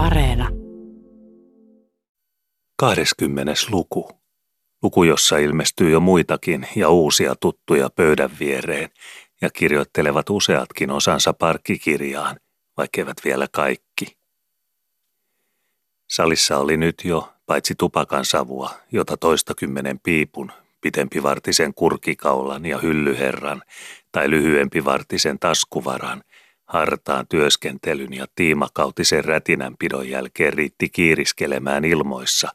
Areena. 20. luku. Luku, jossa ilmestyy jo muitakin ja uusia tuttuja pöydän viereen ja kirjoittelevat useatkin osansa parkkikirjaan, vaikkeivät vielä kaikki. Salissa oli nyt jo, paitsi tupakan savua, jota toistakymmenen piipun, pitempivartisen kurkikaulan ja hyllyherran tai lyhyempivartisen taskuvaran, hartaan työskentelyn ja tiimakautisen rätinänpidon jälkeen riitti kiiriskelemään ilmoissa,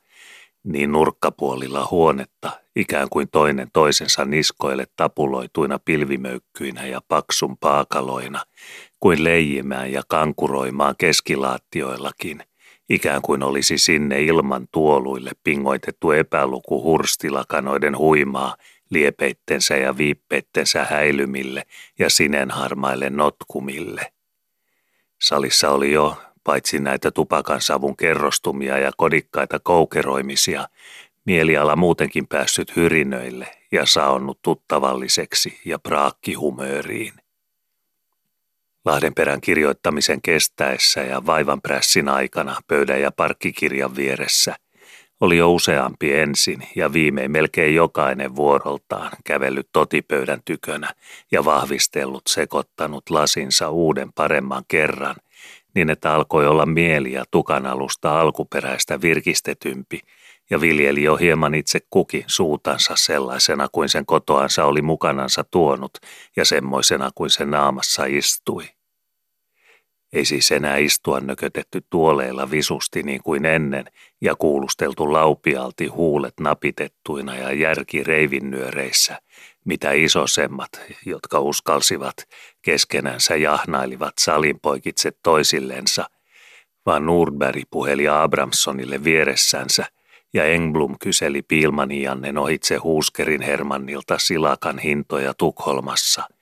niin nurkkapuolilla huonetta, ikään kuin toinen toisensa niskoille tapuloituina pilvimöykkyinä ja paksun paakaloina, kuin leijimään ja kankuroimaan keskilaattioillakin – ikään kuin olisi sinne ilman tuoluille pingoitettu epäluku hurstilakanoiden huimaa liepeittensä ja viippeittensä häilymille ja sinenharmaille notkumille. Salissa oli jo, paitsi näitä tupakan savun kerrostumia ja kodikkaita koukeroimisia, mieliala muutenkin päässyt hyrinöille ja saonnut tuttavalliseksi ja praakkihumööriin. Lahdenperän kirjoittamisen kestäessä ja vaivanprässin aikana pöydän ja parkkikirjan vieressä oli jo useampi ensin ja viimein melkein jokainen vuoroltaan kävellyt totipöydän tykönä ja vahvistellut sekoittanut lasinsa uuden paremman kerran, niin että alkoi olla mieli ja tukanalusta alkuperäistä virkistetympi ja viljeli jo hieman itse kukin suutansa sellaisena kuin sen kotoansa oli mukanansa tuonut ja semmoisena kuin se naamassa istui. Ei siis enää istua nökötetty tuoleilla visusti niin kuin ennen ja kuulusteltu laupialti huulet napitettuina ja järki reivinnyöreissä, mitä isosemmat, jotka uskalsivat, keskenänsä jahnailivat salinpoikitse toisillensa, vaan Nordberg puheli Abramsonille vieressänsä ja Engblom kyseli Piilmaniannen ohitse Huuskerin Hermannilta silakan hintoja Tukholmassa –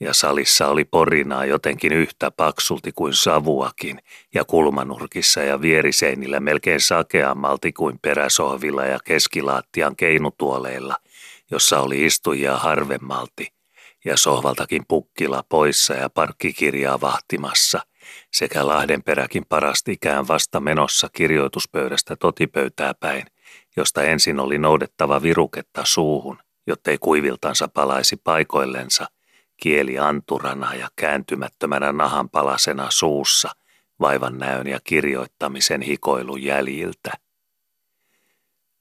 ja salissa oli porinaa jotenkin yhtä paksulti kuin savuakin, ja kulmanurkissa ja vieriseinillä melkein sakeammalti kuin peräsohvilla ja keskilaattian keinutuoleilla, jossa oli istujia harvemmalti, ja sohvaltakin pukkila poissa ja parkkikirjaa vahtimassa, sekä Lahdenperäkin parastikään vasta menossa kirjoituspöydästä totipöytää päin, josta ensin oli noudettava viruketta suuhun, jottei kuiviltansa palaisi paikoillensa, kieli anturana ja kääntymättömänä nahanpalasena suussa vaivan näön ja kirjoittamisen hikoilun jäljiltä.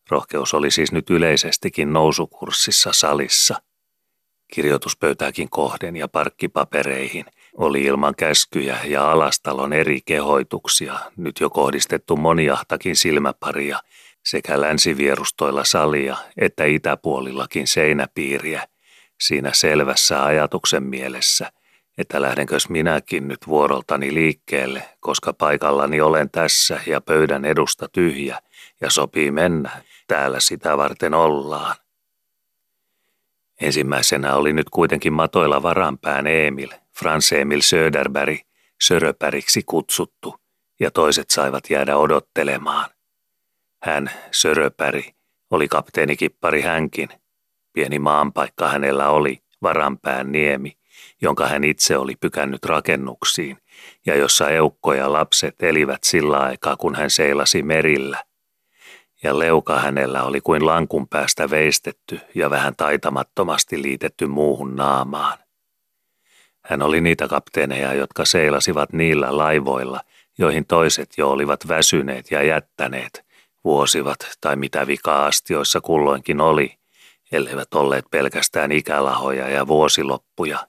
Rohkeus oli siis nyt yleisestikin nousukurssissa salissa. Kirjoituspöytääkin kohden ja parkkipapereihin oli ilman käskyjä ja alastalon eri kehoituksia nyt jo kohdistettu moniahtakin silmäparia sekä länsivierustoilla salia että itäpuolillakin seinäpiiriä – siinä selvässä ajatuksen mielessä, että lähdenkös minäkin nyt vuoroltani liikkeelle, koska paikallani olen tässä ja pöydän edusta tyhjä ja sopii mennä, täällä sitä varten ollaan. Ensimmäisenä oli nyt kuitenkin matoilla varanpään Emil, Frans Emil Söderberg, Söröpäriksi kutsuttu, ja toiset saivat jäädä odottelemaan. Hän, Söröpäri, oli kapteenikippari hänkin, Pieni maanpaikka hänellä oli, Varanpään niemi, jonka hän itse oli pykännyt rakennuksiin, ja jossa eukko ja lapset elivät sillä aikaa, kun hän seilasi merillä. Ja leuka hänellä oli kuin lankun päästä veistetty ja vähän taitamattomasti liitetty muuhun naamaan. Hän oli niitä kapteeneja, jotka seilasivat niillä laivoilla, joihin toiset jo olivat väsyneet ja jättäneet, vuosivat tai mitä vika-astioissa kulloinkin oli – elleivät olleet pelkästään ikälahoja ja vuosiloppuja,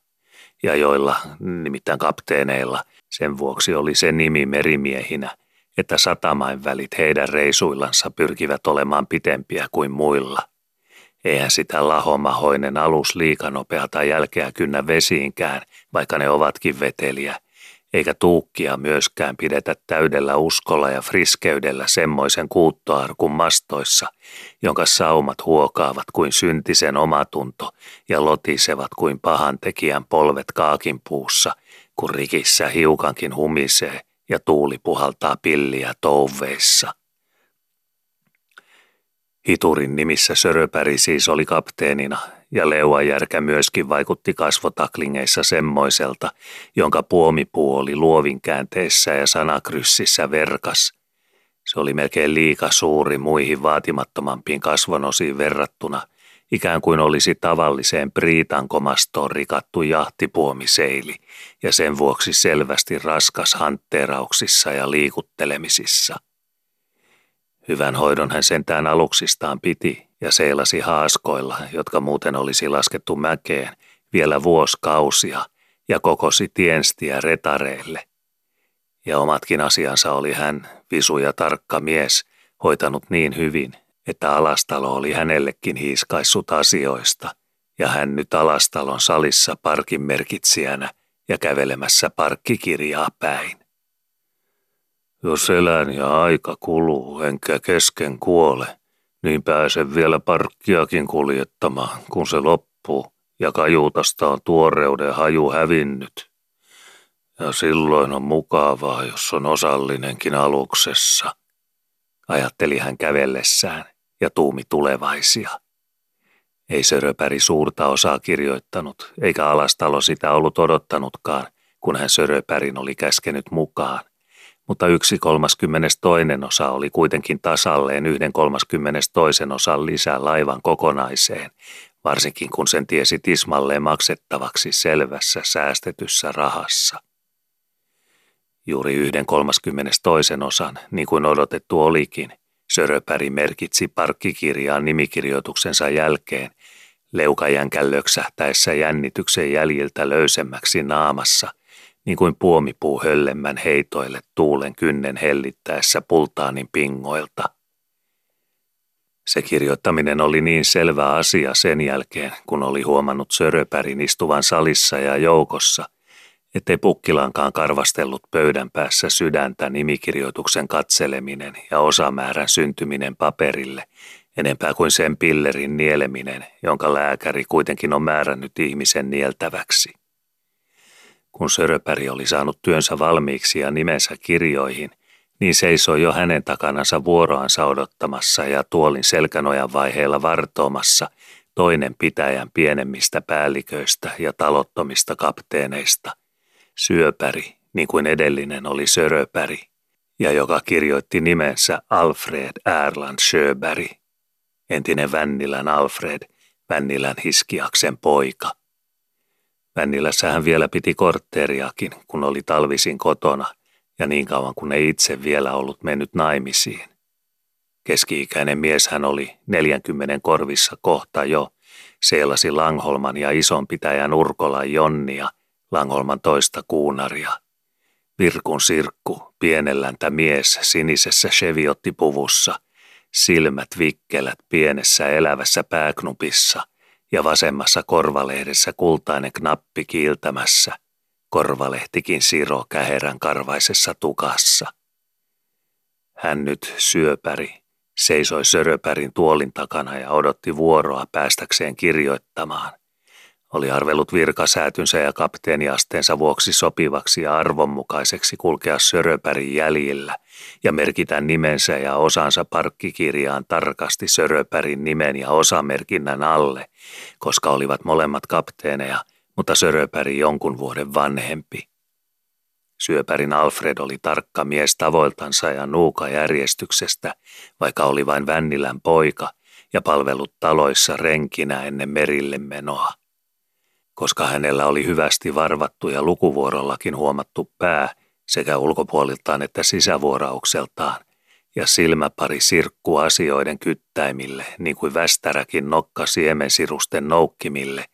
ja joilla, nimittäin kapteeneilla, sen vuoksi oli se nimi merimiehinä, että satamain välit heidän reisuillansa pyrkivät olemaan pitempiä kuin muilla. Eihän sitä lahomahoinen alus liikanopeata jälkeä kynnä vesiinkään, vaikka ne ovatkin veteliä, eikä tuukkia myöskään pidetä täydellä uskolla ja friskeydellä semmoisen kuuttoarkun mastoissa, jonka saumat huokaavat kuin syntisen omatunto ja lotisevat kuin pahan tekijän polvet kaakin puussa, kun rikissä hiukankin humisee ja tuuli puhaltaa pilliä touveissa. Hiturin nimissä Söröpäri siis oli kapteenina, ja leuajärkä myöskin vaikutti kasvotaklingeissa semmoiselta, jonka puomipuu oli luovin käänteessä ja sanakryssissä verkas. Se oli melkein liika suuri muihin vaatimattomampiin kasvonosiin verrattuna, ikään kuin olisi tavalliseen priitankomastoon rikattu jahtipuomiseili ja sen vuoksi selvästi raskas hantteerauksissa ja liikuttelemisissa. Hyvän hoidon hän sentään aluksistaan piti ja seilasi haaskoilla, jotka muuten olisi laskettu mäkeen vielä vuosikausia ja kokosi tienstiä retareille. Ja omatkin asiansa oli hän, visu ja tarkka mies, hoitanut niin hyvin, että Alastalo oli hänellekin hiiskaissut asioista, ja hän nyt Alastalon salissa parkin merkitsijänä ja kävelemässä parkkikirjaa päin. Jos elän ja aika kuluu, enkä kesken kuole, niin pääsen vielä parkkiakin kuljettamaan, kun se loppuu ja kajuutasta on tuoreuden haju hävinnyt. Ja silloin on mukavaa, jos on osallinenkin aluksessa, ajatteli hän kävellessään ja tuumi tulevaisia. Ei Söröpäri suurta osaa kirjoittanut, eikä Alastalo sitä ollut odottanutkaan, kun hän Söröpärin oli käskenyt mukaan mutta yksi kolmaskymmenes toinen osa oli kuitenkin tasalleen yhden kolmaskymmenes toisen osan lisää laivan kokonaiseen, varsinkin kun sen tiesi tismalleen maksettavaksi selvässä säästetyssä rahassa. Juuri yhden kolmaskymmenes toisen osan, niin kuin odotettu olikin, Söröpäri merkitsi parkkikirjaan nimikirjoituksensa jälkeen, leukajänkän löksähtäessä jännityksen jäljiltä löysemmäksi naamassa – niin kuin puomipuu höllemmän heitoille tuulen kynnen hellittäessä pultaanin pingoilta. Se kirjoittaminen oli niin selvä asia sen jälkeen, kun oli huomannut Söröpärin istuvan salissa ja joukossa, ettei pukkilankaan karvastellut pöydän päässä sydäntä nimikirjoituksen katseleminen ja osamäärän syntyminen paperille, enempää kuin sen pillerin nieleminen, jonka lääkäri kuitenkin on määrännyt ihmisen nieltäväksi. Kun Söröpäri oli saanut työnsä valmiiksi ja nimensä kirjoihin, niin seisoi jo hänen takanansa vuoroansa odottamassa ja tuolin selkänojan vaiheella vartoomassa toinen pitäjän pienemmistä päälliköistä ja talottomista kapteeneista. Syöpäri, niin kuin edellinen oli Söröpäri, ja joka kirjoitti nimensä Alfred Erland Sjöberg, entinen Vännilän Alfred, Vännilän Hiskiaksen poika – Vännilässä hän vielä piti kortteeriakin, kun oli talvisin kotona, ja niin kauan kun ei itse vielä ollut mennyt naimisiin. Keski-ikäinen mies hän oli 40 korvissa kohta jo, seilasi Langholman ja isonpitäjän Urkolan Jonnia, Langholman toista kuunaria. Virkun sirkku, pienelläntä mies sinisessä cheviotti-puvussa, silmät vikkelät pienessä elävässä pääknupissa – ja vasemmassa korvalehdessä kultainen knappi kiiltämässä, korvalehtikin siro käherän karvaisessa tukassa. Hän nyt syöpäri, seisoi söröpärin tuolin takana ja odotti vuoroa päästäkseen kirjoittamaan. Oli arvellut virkasäätynsä ja kapteeniasteensa vuoksi sopivaksi ja arvonmukaiseksi kulkea Söröpärin jäljillä ja merkitä nimensä ja osansa parkkikirjaan tarkasti Söröpärin nimen ja osamerkinnän alle, koska olivat molemmat kapteeneja, mutta Söröpäri jonkun vuoden vanhempi. Syöpärin Alfred oli tarkka mies tavoiltansa ja nuuka järjestyksestä, vaikka oli vain Vännilän poika ja palvellut taloissa renkinä ennen merille menoa koska hänellä oli hyvästi varvattu ja lukuvuorollakin huomattu pää sekä ulkopuoliltaan että sisävuoraukseltaan, ja silmäpari sirkku asioiden kyttäimille, niin kuin västäräkin nokka siemensirusten noukkimille,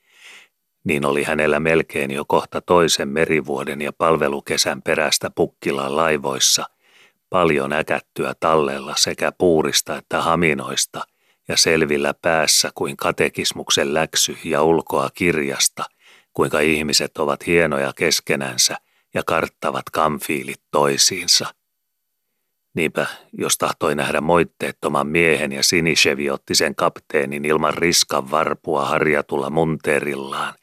niin oli hänellä melkein jo kohta toisen merivuoden ja palvelukesän perästä Pukkilan laivoissa, paljon äkättyä tallella sekä puurista että haminoista – ja selvillä päässä kuin katekismuksen läksy ja ulkoa kirjasta, kuinka ihmiset ovat hienoja keskenänsä ja karttavat kamfiilit toisiinsa. Niinpä, jos tahtoi nähdä moitteettoman miehen ja Sinishevi kapteenin ilman riskan varpua harjatulla munteerillaan,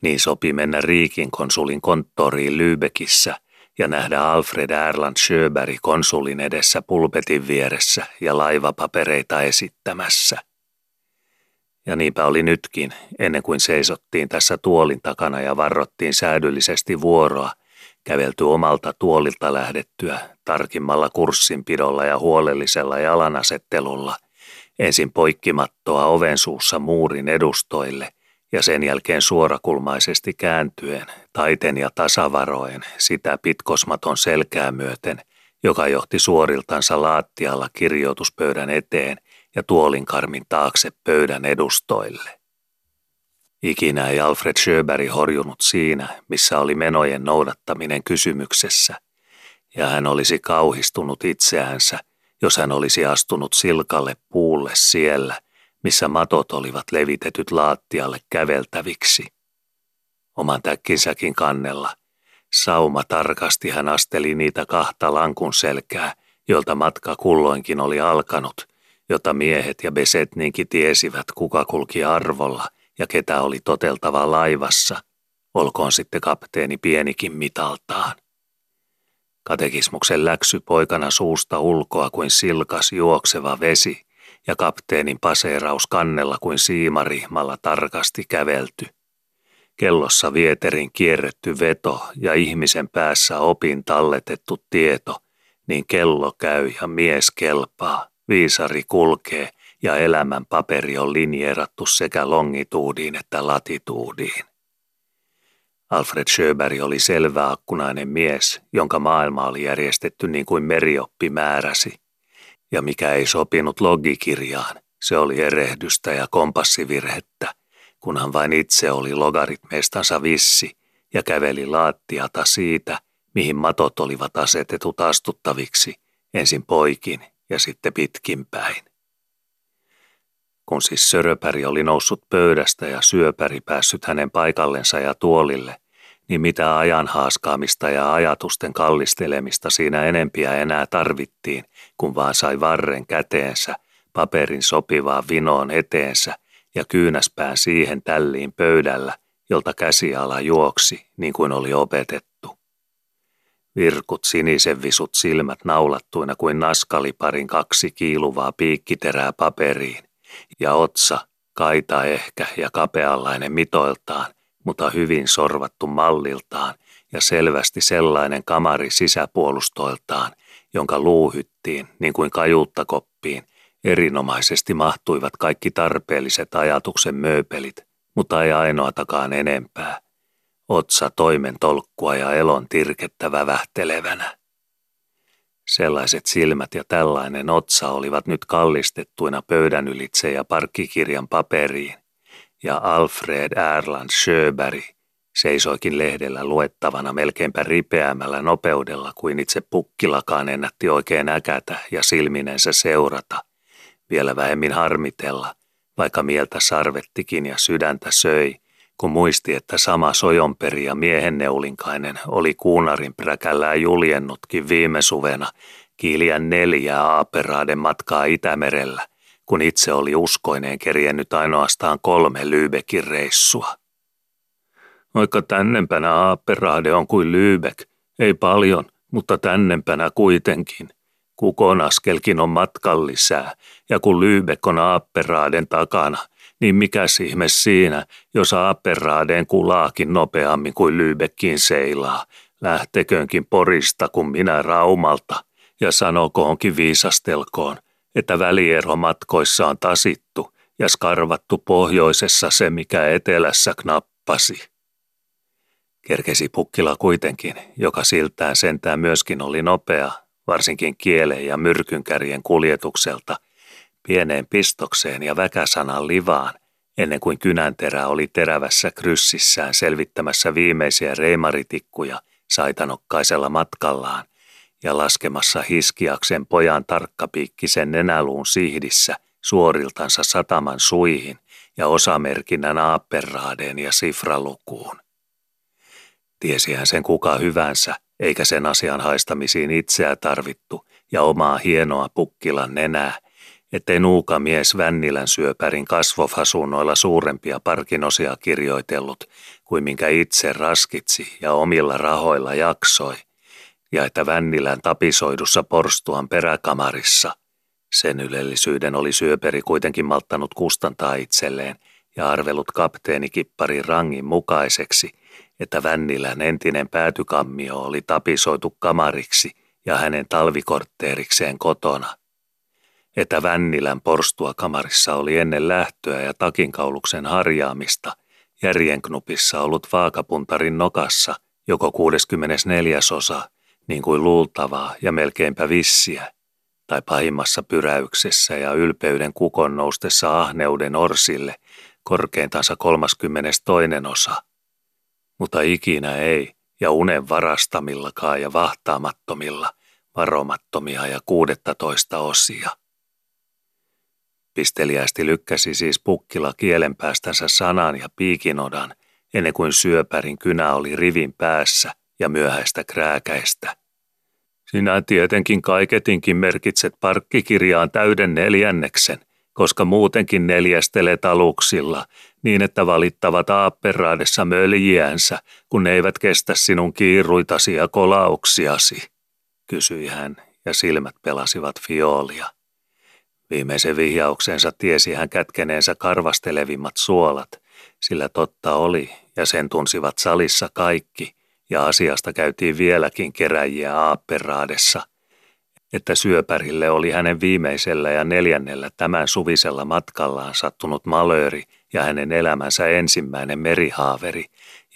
niin sopi mennä Riikin konsulin konttoriin Lübeckissä – ja nähdä Alfred Erland Sjöberg konsulin edessä pulpetin vieressä ja laivapapereita esittämässä. Ja niinpä oli nytkin, ennen kuin seisottiin tässä tuolin takana ja varrottiin säädyllisesti vuoroa, kävelty omalta tuolilta lähdettyä tarkimmalla kurssinpidolla ja huolellisella jalanasettelulla, ensin poikkimattoa oven suussa muurin edustoille ja sen jälkeen suorakulmaisesti kääntyen, taiten ja tasavaroen, sitä pitkosmaton selkää myöten, joka johti suoriltansa laattialla kirjoituspöydän eteen ja tuolin karmin taakse pöydän edustoille. Ikinä ei Alfred Sjöberg horjunut siinä, missä oli menojen noudattaminen kysymyksessä, ja hän olisi kauhistunut itseänsä, jos hän olisi astunut silkalle puulle siellä, missä matot olivat levitetyt laattialle käveltäviksi. Oman täkkinsäkin kannella, sauma tarkasti hän asteli niitä kahta lankun selkää, jolta matka kulloinkin oli alkanut, jota miehet ja besetninkin tiesivät, kuka kulki arvolla ja ketä oli toteltava laivassa, olkoon sitten kapteeni pienikin mitaltaan. Katekismuksen läksy poikana suusta ulkoa kuin silkas juokseva vesi ja kapteenin paseeraus kannella kuin siimarihmalla tarkasti kävelty. Kellossa vieterin kierretty veto ja ihmisen päässä opin talletettu tieto, niin kello käy ja mies kelpaa, viisari kulkee ja elämän paperi on linjeerattu sekä longituudiin että latituudiin. Alfred Sjöberg oli akkunainen mies, jonka maailma oli järjestetty niin kuin merioppi määräsi. Ja mikä ei sopinut logikirjaan, se oli erehdystä ja kompassivirhettä, kunhan vain itse oli logaritmeistansa vissi ja käveli laattiata siitä, mihin matot olivat asetetut astuttaviksi, ensin poikin ja sitten pitkinpäin. Kun siis Söröpäri oli noussut pöydästä ja syöpäri päässyt hänen paikallensa ja tuolille, niin mitä ajan haaskaamista ja ajatusten kallistelemista siinä enempiä enää tarvittiin, kun vaan sai varren käteensä, paperin sopivaan vinoon eteensä ja kyynäspään siihen tälliin pöydällä, jolta käsiala juoksi, niin kuin oli opetettu. Virkut sinisen visut silmät naulattuina kuin naskaliparin kaksi kiiluvaa piikkiterää paperiin, ja otsa, kaita ehkä ja kapeallainen mitoiltaan, mutta hyvin sorvattu malliltaan ja selvästi sellainen kamari sisäpuolustoiltaan, jonka luuhyttiin, niin kuin kajuuttakoppiin, erinomaisesti mahtuivat kaikki tarpeelliset ajatuksen mööpelit, mutta ei ainoatakaan enempää. Otsa toimen tolkkua ja elon tirkettävä vähtelevänä. Sellaiset silmät ja tällainen otsa olivat nyt kallistettuina pöydän ylitse ja parkkikirjan paperiin, ja Alfred Erland Sjöberg seisoikin lehdellä luettavana melkeinpä ripeämällä nopeudella kuin itse pukkilakaan ennätti oikein äkätä ja silminensä seurata, vielä vähemmin harmitella, vaikka mieltä sarvettikin ja sydäntä söi – kun muisti, että sama sojonperi ja miehenneulinkainen oli kuunarin präkällään juljennutkin viime suvena kiiliän neljää aaperaaden matkaa Itämerellä, kun itse oli uskoineen kerjennyt ainoastaan kolme Lyybekin reissua. Vaikka tännempänä aapperaade on kuin Lyybeck, ei paljon, mutta tännempänä kuitenkin. Kukon askelkin on matkan lisää, ja kun Lyybeck on aapperaaden takana – niin mikä ihme siinä, jos Aapperaadeen kulaakin nopeammin kuin Lybekkiin seilaa, lähteköönkin Porista kuin minä Raumalta, ja sanokoonkin viisastelkoon, että väliero matkoissa on tasittu ja skarvattu pohjoisessa se, mikä etelässä knappasi. Kerkesi pukkila kuitenkin, joka siltään sentään myöskin oli nopea, varsinkin kieleen ja myrkynkärjen kuljetukselta – pieneen pistokseen ja väkäsanan livaan, ennen kuin kynänterä oli terävässä kryssissään selvittämässä viimeisiä reimaritikkuja saitanokkaisella matkallaan ja laskemassa hiskiaksen pojan tarkkapiikkisen nenäluun siihdissä suoriltansa sataman suihin ja osamerkinnän aapperraadeen ja sifralukuun. Tiesihän sen kuka hyvänsä, eikä sen asian haistamisiin itseä tarvittu ja omaa hienoa pukkilan nenää, ettei nuuka mies Vännilän syöpärin kasvofasunnoilla suurempia parkinosia kirjoitellut kuin minkä itse raskitsi ja omilla rahoilla jaksoi, ja että Vännilän tapisoidussa porstuan peräkamarissa, Sen ylellisyyden oli syöperi kuitenkin malttanut kustantaa itselleen ja arvelut kapteenikippari rangin mukaiseksi, että Vännilän entinen päätykammio oli tapisoitu kamariksi ja hänen talvikortteerikseen kotona. Että Vännilän porstua kamarissa oli ennen lähtöä ja takinkauluksen harjaamista järjenknupissa ollut vaakapuntarin nokassa joko 64 osa, niin kuin luultavaa ja melkeinpä vissiä, tai pahimmassa pyräyksessä ja ylpeyden kukon noustessa ahneuden orsille korkeintansa 32 osa. Mutta ikinä ei, ja unen varastamillakaan ja vahtaamattomilla, varomattomia ja kuudettatoista osia. Pisteliästi lykkäsi siis pukkila kielenpäästänsä sanan ja piikinodan, ennen kuin syöpärin kynä oli rivin päässä ja myöhäistä krääkäistä. Sinä tietenkin kaiketinkin merkitset parkkikirjaan täyden neljänneksen, koska muutenkin neljästelet aluksilla, niin että valittavat aapperaadessa möljiänsä, kun ne eivät kestä sinun kiiruitasi ja kolauksiasi, kysyi hän, ja silmät pelasivat fiolia. Viimeisen vihjauksensa tiesi hän kätkeneensä karvastelevimmat suolat, sillä totta oli, ja sen tunsivat salissa kaikki, ja asiasta käytiin vieläkin keräjiä aapperaadessa, että syöpärille oli hänen viimeisellä ja neljännellä tämän suvisella matkallaan sattunut malööri ja hänen elämänsä ensimmäinen merihaaveri,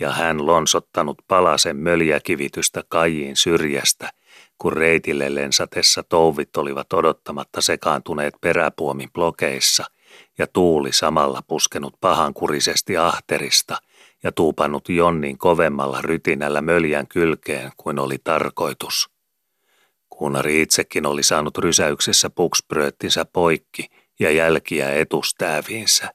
ja hän lonsottanut palasen möljäkivitystä kajiin syrjästä, kun reitille lensatessa touvit olivat odottamatta sekaantuneet peräpuomin blokeissa, ja tuuli samalla puskenut pahankurisesti ahterista – ja tuupannut Jonnin kovemmalla rytinällä möljän kylkeen kuin oli tarkoitus. Kuunari itsekin oli saanut rysäyksessä puksprööttinsä poikki ja jälkiä etustääviinsä.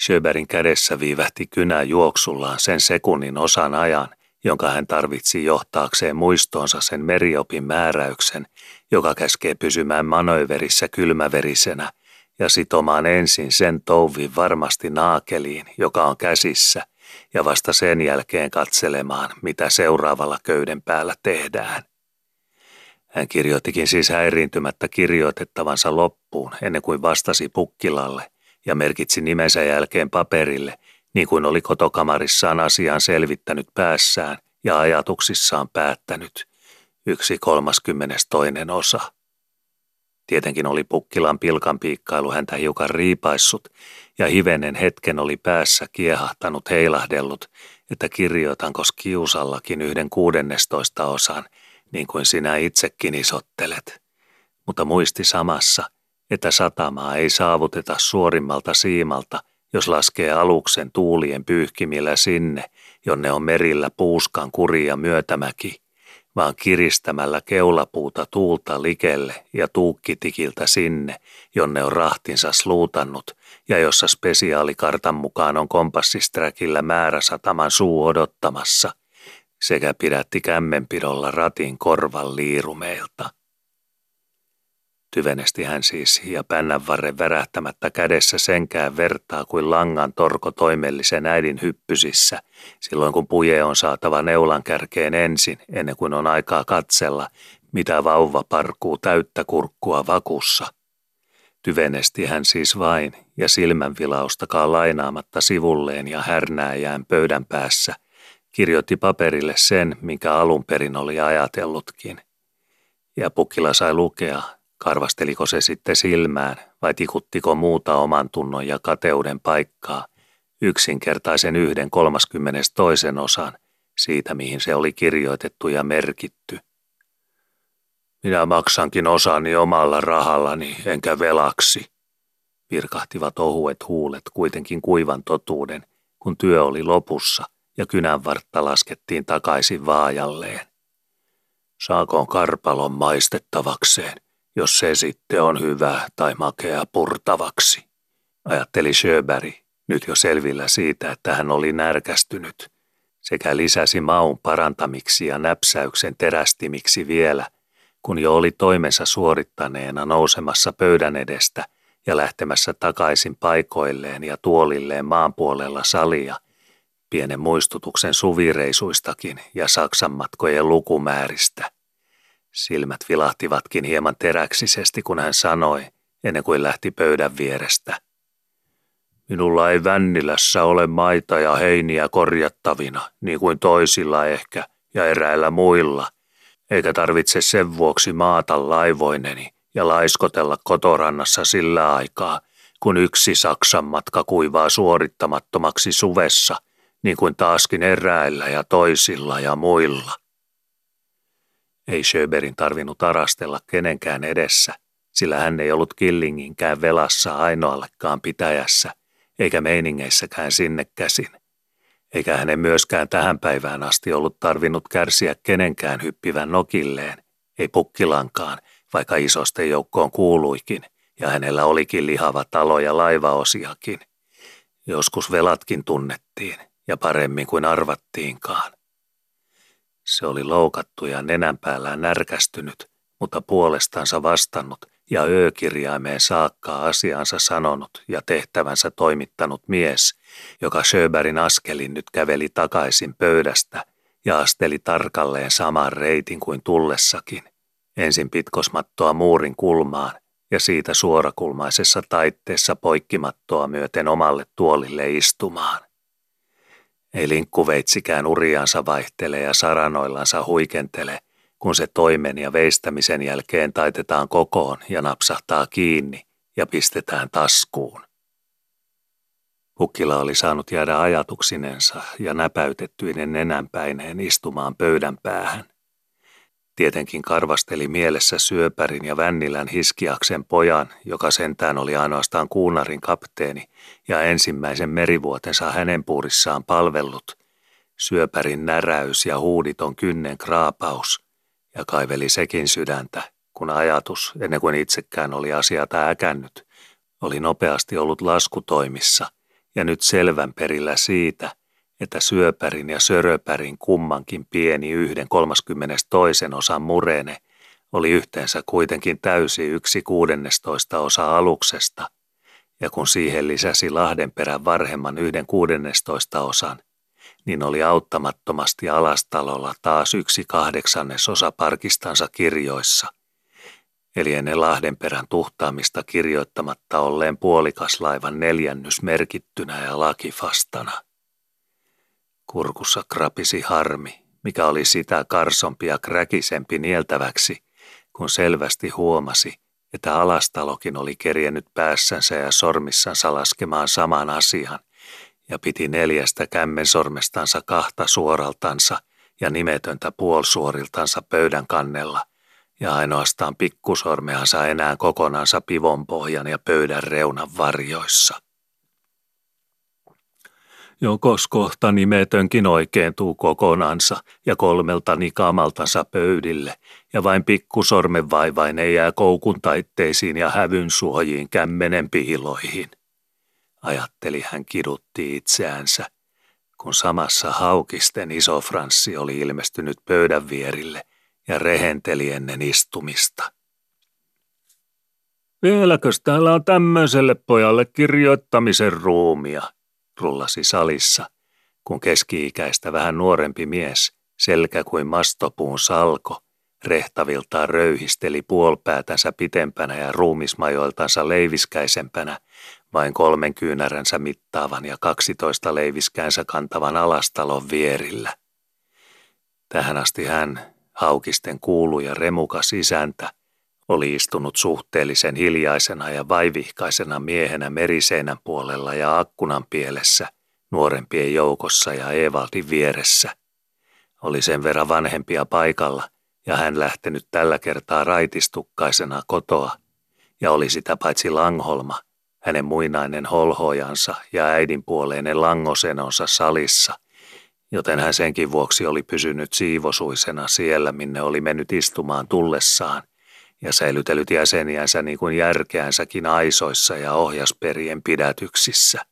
Sjöberin kädessä viivähti kynä juoksullaan sen sekunnin osan ajan, jonka hän tarvitsi johtaakseen muistoonsa sen meriopin määräyksen, joka käskee pysymään manööverissä kylmäverisenä ja sitomaan ensin sen touvin varmasti naakeliin, joka on käsissä, ja vasta sen jälkeen katselemaan, mitä seuraavalla köyden päällä tehdään. Hän kirjoittikin siis häiriintymättä kirjoitettavansa loppuun ennen kuin vastasi pukkilalle ja merkitsi nimensä jälkeen paperille, niin kuin oli kotokamarissaan asiaan selvittänyt päässään ja ajatuksissaan päättänyt. Yksi kolmaskymmenes toinen osa. Tietenkin oli Pukkilan pilkan piikkailu häntä hiukan riipaissut, ja hivenen hetken oli päässä kiehahtanut heilahdellut, että kirjoitankos kiusallakin yhden kuudennestoista osan, niin kuin sinä itsekin isottelet. Mutta muisti samassa, että satamaa ei saavuteta suorimmalta siimalta, jos laskee aluksen tuulien pyyhkimillä sinne, jonne on merillä puuskan kuria myötämäki – vaan kiristämällä keulapuuta tuulta likelle ja tuukkitikiltä sinne, jonne on rahtinsa sluutannut ja jossa spesiaalikartan mukaan on kompassisträkillä määrä sataman suu odottamassa, sekä pidätti kämmenpidolla ratin korvan liirumeilta. Tyvenesti hän siis ja pännänvarren värähtämättä kädessä senkään vertaa kuin langan torko toimellisen äidin hyppysissä, silloin kun puje on saatava neulan kärkeen ensin, ennen kuin on aikaa katsella, mitä vauva parkuu täyttä kurkkua vakussa. Tyvenesti hän siis vain, ja silmänvilaustakaan lainaamatta sivulleen ja härnääjään pöydän päässä, kirjoitti paperille sen, minkä alun perin oli ajatellutkin. Ja Pukkila sai lukea, Karvasteliko se sitten silmään vai tikuttiko muuta oman tunnon ja kateuden paikkaa, yksinkertaisen yhden kolmaskymmenes toisen osan siitä, mihin se oli kirjoitettu ja merkitty. Minä maksankin osani omalla rahallani, enkä velaksi, virkahtivat ohuet huulet kuitenkin kuivan totuuden, kun työ oli lopussa ja kynän vartta laskettiin takaisin vaajalleen. Saakoon karpalon maistettavakseen, jos se sitten on hyvä tai makea purtavaksi, ajatteli Sjöberg, nyt jo selvillä siitä, että hän oli närkästynyt, sekä lisäsi maun parantamiksi ja näpsäyksen terästimiksi vielä, kun jo oli toimensa suorittaneena nousemassa pöydän edestä ja lähtemässä takaisin paikoilleen ja tuolilleen maan puolella salia, pienen muistutuksen suvireisuistakin ja Saksan matkojen lukumääristä – Silmät vilahtivatkin hieman teräksisesti, kun hän sanoi, ennen kuin lähti pöydän vierestä. Minulla ei Vännilässä ole maita ja heiniä korjattavina, niin kuin toisilla ehkä ja eräillä muilla, eikä tarvitse sen vuoksi maata laivoineni ja laiskotella kotorannassa sillä aikaa, kun yksi Saksan matka kuivaa suorittamattomaksi suvessa, niin kuin taaskin eräillä ja toisilla ja muilla. Ei Schöberin tarvinnut arastella kenenkään edessä, sillä hän ei ollut Killinginkään velassa ainoallekaan pitäjässä, eikä meiningeissäkään sinne käsin. Eikä hänen myöskään tähän päivään asti ollut tarvinnut kärsiä kenenkään hyppivän nokilleen, ei pukkilankaan, vaikka isosten joukkoon kuuluikin, ja hänellä olikin lihava talo ja laivaosiakin. Joskus velatkin tunnettiin, ja paremmin kuin arvattiinkaan. Se oli loukattu ja nenän päällään närkästynyt, mutta puolestansa vastannut ja öökirjaimeen saakka asiansa sanonut ja tehtävänsä toimittanut mies, joka Schöberin askelin nyt käveli takaisin pöydästä ja asteli tarkalleen saman reitin kuin tullessakin. Ensin pitkosmattoa muurin kulmaan ja siitä suorakulmaisessa taitteessa poikkimattoa myöten omalle tuolille istumaan. Ei linkkuveitsikään uriansa vaihtele ja saranoillansa huikentele, kun se toimen ja veistämisen jälkeen taitetaan kokoon ja napsahtaa kiinni ja pistetään taskuun. Hukkila oli saanut jäädä ajatuksinensa ja näpäytettyinen nenänpäineen istumaan pöydän päähän. Tietenkin karvasteli mielessä syöpärin ja Vännilän hiskiaksen pojan, joka sentään oli ainoastaan kuunarin kapteeni ja ensimmäisen merivuotensa hänen puurissaan palvellut. Syöpärin näräys ja huuditon kynnen kraapaus ja kaiveli sekin sydäntä, kun ajatus, ennen kuin itsekään oli asiata äkännyt, oli nopeasti ollut laskutoimissa ja nyt selvän perillä siitä, että syöpärin ja söröpärin kummankin pieni yhden toisen osan murene oli yhteensä kuitenkin täysi yksi kuudennestoista osa aluksesta, ja kun siihen lisäsi Lahdenperän varhemman yhden kuudennestoista osan, niin oli auttamattomasti alastalolla taas yksi kahdeksannesosa parkistansa kirjoissa, eli ennen Lahdenperän tuhtaamista kirjoittamatta olleen puolikaslaivan neljännys merkittynä ja lakifastana. Kurkussa krapisi harmi, mikä oli sitä karsompi ja kräkisempi nieltäväksi, kun selvästi huomasi, että alastalokin oli kerjennyt päässänsä ja sormissansa laskemaan saman asian, ja piti neljästä kämmensormestansa kahta suoraltansa ja nimetöntä puolsuoriltansa pöydän kannella, ja ainoastaan pikkusormeansa enää kokonansa pivonpohjan ja pöydän reunan varjoissa. Jokos kohta nimetönkin oikeentuu kokonansa ja kolmelta nikamaltansa pöydille, ja vain pikkusormen vaivainen jää koukun taitteisiin ja hävyn suojiin kämmenen piiloihin. Ajatteli hän kidutti itseänsä, kun samassa haukisten iso Franssi oli ilmestynyt pöydän vierille ja rehenteli ennen istumista. Vieläkös täällä on tämmöiselle pojalle kirjoittamisen ruumia – rullasi salissa, kun keski-ikäistä vähän nuorempi mies, selkä kuin mastopuun salko, rehtaviltaan röyhisteli puolpäätänsä pitempänä ja ruumismajoiltansa leiviskäisempänä, vain kolmen kyynäränsä mittaavan ja kaksitoista leiviskäänsä kantavan alastalon vierillä. Tähän asti hän, haukisten kuulu ja remukas isäntä, oli istunut suhteellisen hiljaisena ja vaivihkaisena miehenä meriseinän puolella ja akkunan pielessä, nuorempien joukossa ja Evaldin vieressä. Oli sen verran vanhempia paikalla ja hän lähtenyt tällä kertaa raitistukkaisena kotoa ja oli sitä paitsi Langholma, hänen muinainen holhojansa ja äidinpuoleinen langosenonsa salissa, joten hän senkin vuoksi oli pysynyt siivosuisena siellä, minne oli mennyt istumaan tullessaan – ja säilytellyt jäseniänsä niin kuin järkeänsäkin aisoissa ja ohjasperien pidätyksissä.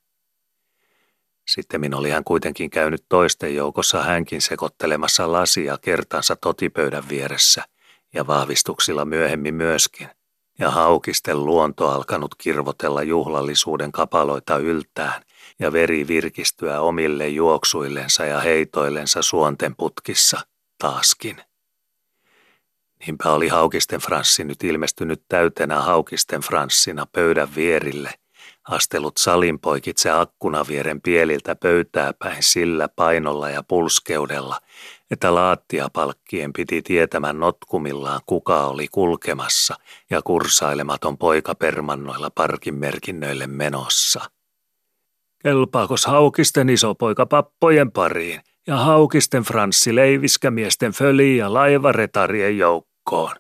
Sitten oli hän kuitenkin käynyt toisten joukossa hänkin sekoittelemassa lasia kertansa totipöydän vieressä ja vahvistuksilla myöhemmin myöskin, ja haukisten luonto alkanut kirvotella juhlallisuuden kapaloita yltään ja veri virkistyä omille juoksuillensa ja heitoillensa suonten putkissa taaskin. Niinpä oli Haukisten Franssi nyt ilmestynyt täytenä Haukisten Franssina pöydän vierille, astelut salin poikitse akkunavieren pieliltä pöytää päin sillä painolla ja pulskeudella, että laattiapalkkien piti tietämään notkumillaan kuka oli kulkemassa ja kursailematon poika permannoilla parkin merkinnöille menossa. Kelpaakos Haukisten isopoika pappojen pariin ja Haukisten Franssi leiviskämiesten föli ja laivaretarien joukkoon?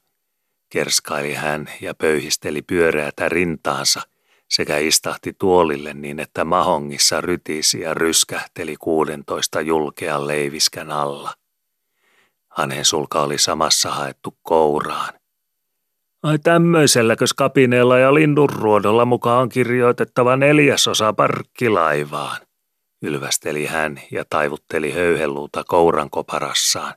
Kerskaili hän ja pöyhisteli pyöreätä rintaansa sekä istahti tuolille niin, että mahongissa rytisi ja ryskähteli kuudentoista julkean leiviskän alla. Hänen sulka oli samassa haettu kouraan. Ai tämmöiselläkös kapineella ja linnunruodolla mukaan kirjoitettava neljäsosa parkkilaivaan, ylvästeli hän ja taivutteli höyheluuta kouran koparassaan,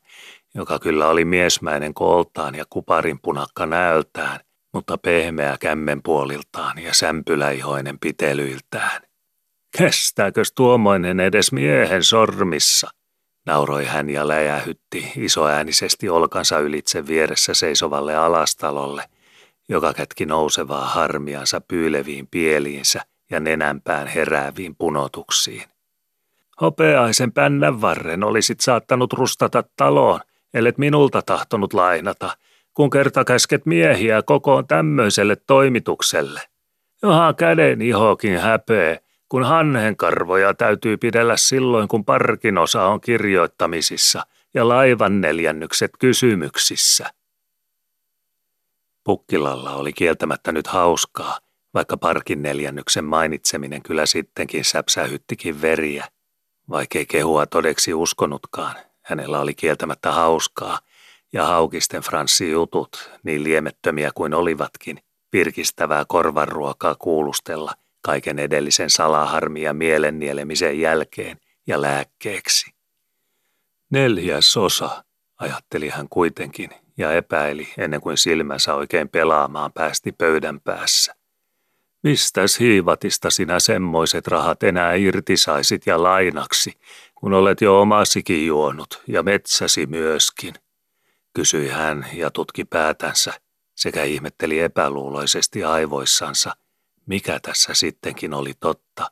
joka kyllä oli miesmäinen kooltaan ja kuparin punakka näöltään, mutta pehmeä kämmenpuoliltaan ja sämpyläihoinen pitelyiltään. Kestääkös tuomoinen edes miehen sormissa? nauroi hän ja läjähytti isoäänisesti olkansa ylitse vieressä seisovalle alastalolle, joka kätki nousevaa harmiansa pyyleviin pieliinsä ja nenänpään herääviin punotuksiin. Hopeaisen pännän varren olisit saattanut rustata taloon, ellet minulta tahtonut lainata, kun kerta käsket miehiä kokoon tämmöiselle toimitukselle. Johan käden ihokin häpee, kun hanhenkarvoja täytyy pidellä silloin, kun parkin osa on kirjoittamisissa ja laivan neljännykset kysymyksissä. Pukkilalla oli kieltämättä nyt hauskaa, vaikka parkin neljännyksen mainitseminen kyllä sittenkin säpsähyttikin veriä. Vaikkei kehua todeksi uskonutkaan, hänellä oli kieltämättä hauskaa, ja haukisten Franssi jutut, niin liemettömiä kuin olivatkin, virkistävää korvanruokaa kuulustella – kaiken edellisen salaharmi ja mielennielemisen jälkeen ja lääkkeeksi. Neljäs osa, ajatteli hän kuitenkin ja epäili ennen kuin silmänsä oikein pelaamaan päästi pöydän päässä. Mistäs hiivatista sinä semmoiset rahat enää irti saisit ja lainaksi, kun olet jo omasikin juonut ja metsäsi myöskin? Kysyi hän ja tutki päätänsä sekä ihmetteli epäluuloisesti aivoissansa – mikä tässä sittenkin oli totta?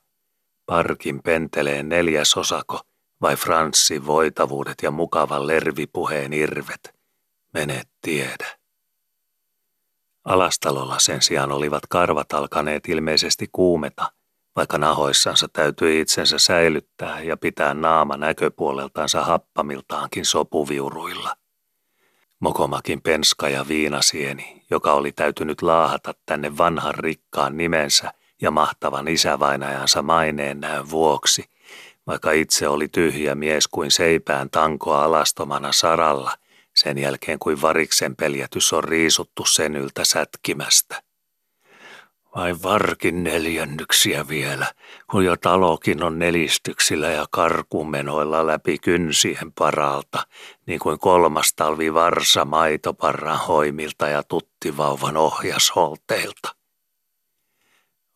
Parkin penteleen neljäsosako vai Franssin voitavuudet ja mukavan lervipuheen irvet? Mene tiedä. Alastalolla sen sijaan olivat karvat alkaneet ilmeisesti kuumeta, vaikka nahoissansa täytyi itsensä säilyttää ja pitää naama näköpuoleltansa happamiltaankin sopuviuruilla. Mokomakin penska ja viinasieni, joka oli täytynyt laahata tänne vanhan rikkaan nimensä ja mahtavan isävainajansa maineen näön vuoksi, vaikka itse oli tyhjä mies kuin seipään tankoa alastomana saralla, sen jälkeen kuin variksen peljätys on riisuttu sen yltä sätkimästä. Vai varkin neljännyksiä vielä, kun jo talokin on nelistyksillä ja karkumenoilla läpi kynsien paralta, niin kuin kolmas talvi varsa maitoparran hoimilta ja tuttivauvan ohjasholteilta.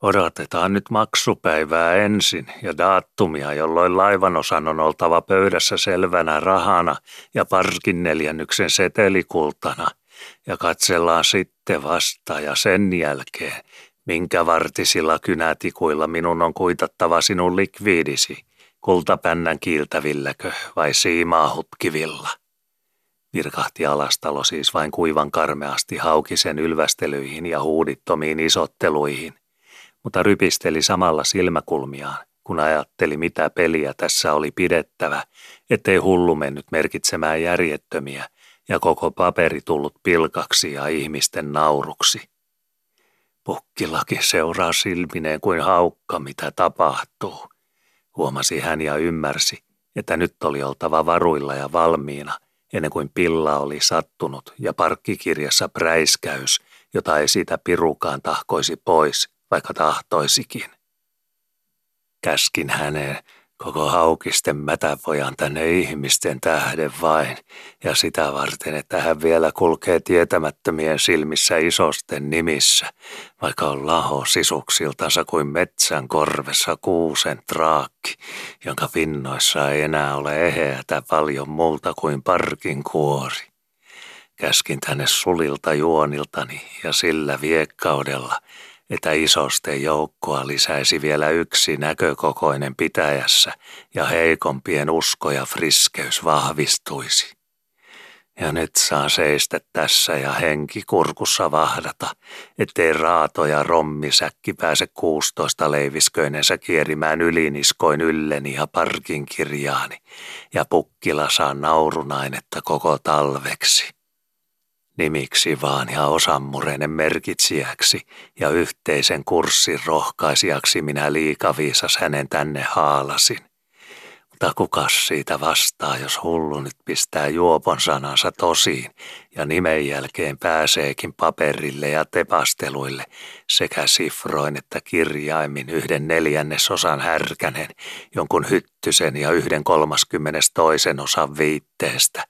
Odotetaan nyt maksupäivää ensin ja daattumia, jolloin laivanosan on oltava pöydässä selvänä rahana ja parkin neljännyksen setelikultana, ja katsellaan sitten vasta ja sen jälkeen, Minkä vartisilla kynätikuilla minun on kuitattava sinun likviidisi, kultapännän kiiltävilläkö vai siimaa-hutkivilla? Virkahti alastalo siis vain kuivan karmeasti haukisen ylvästelyihin ja huudittomiin isotteluihin, mutta rypisteli samalla silmäkulmiaan, kun ajatteli mitä peliä tässä oli pidettävä, ettei hullu mennyt merkitsemään järjettömiä ja koko paperi tullut pilkaksi ja ihmisten nauruksi. Pukkilaki seuraa silmineen kuin haukka, mitä tapahtuu. Huomasi hän ja ymmärsi, että nyt oli oltava varuilla ja valmiina, ennen kuin pilla oli sattunut ja parkkikirjassa präiskäys, jota ei siitä pirukaan tahkoisi pois, vaikka tahtoisikin. Käskin häneen Koko haukisten mätäpojan tänne ihmisten tähden vain, ja sitä varten, että hän vielä kulkee tietämättömien silmissä isosten nimissä, vaikka on laho sisuksiltansa kuin metsän korvessa kuusen traakki, jonka pinnoissa ei enää ole eheätä paljon muuta kuin parkin kuori. Käskin tänne sulilta juoniltani ja sillä viekkaudella, että isosten joukkoa lisäisi vielä yksi näkökokoinen pitäjässä ja heikompien usko ja friskeys vahvistuisi. Ja nyt saa seistä tässä ja henki kurkussa vahdata, ettei raato ja rommisäkki pääse kuustoista leivisköinensä kierimään yliniskoin ylleni ja parkin kirjaani, ja pukkila saa naurunainetta koko talveksi. Nimiksi vaan ja osammureinen merkitsijäksi ja yhteisen kurssin rohkaisijaksi minä liikaviisas hänen tänne haalasin. Mutta kukas siitä vastaa, jos hullu nyt pistää juopon sanansa tosiin ja nimen jälkeen pääseekin paperille ja tepasteluille sekä sifroin että kirjaimin yhden neljännesosan härkänen, jonkun hyttysen ja yhden kolmaskymmenes toisen osan viitteestä,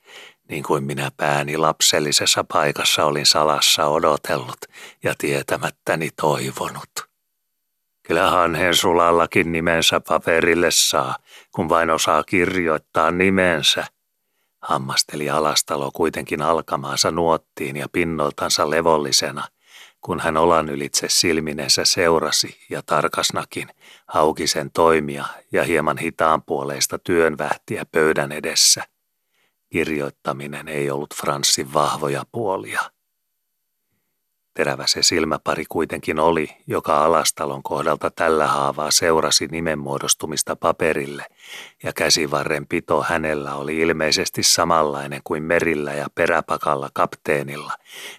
niin kuin minä pääni lapsellisessa paikassa olin salassa odotellut ja tietämättäni toivonut. Kyllä hanhen sulallakin nimensä paperille saa, kun vain osaa kirjoittaa nimensä. Hammasteli alastalo kuitenkin alkamaansa nuottiin ja pinnoltansa levollisena, kun hän olan ylitse silminensä seurasi ja tarkasnakin haukisen toimia ja hieman hitaanpuoleista työnvähtiä pöydän edessä. Kirjoittaminen ei ollut Franssin vahvoja puolia. Terävä se silmäpari kuitenkin oli, joka alastalon kohdalta tällä haavaa seurasi nimenmuodostumista paperille, ja käsivarren pito hänellä oli ilmeisesti samanlainen kuin merillä ja peräpakalla kapteenilla,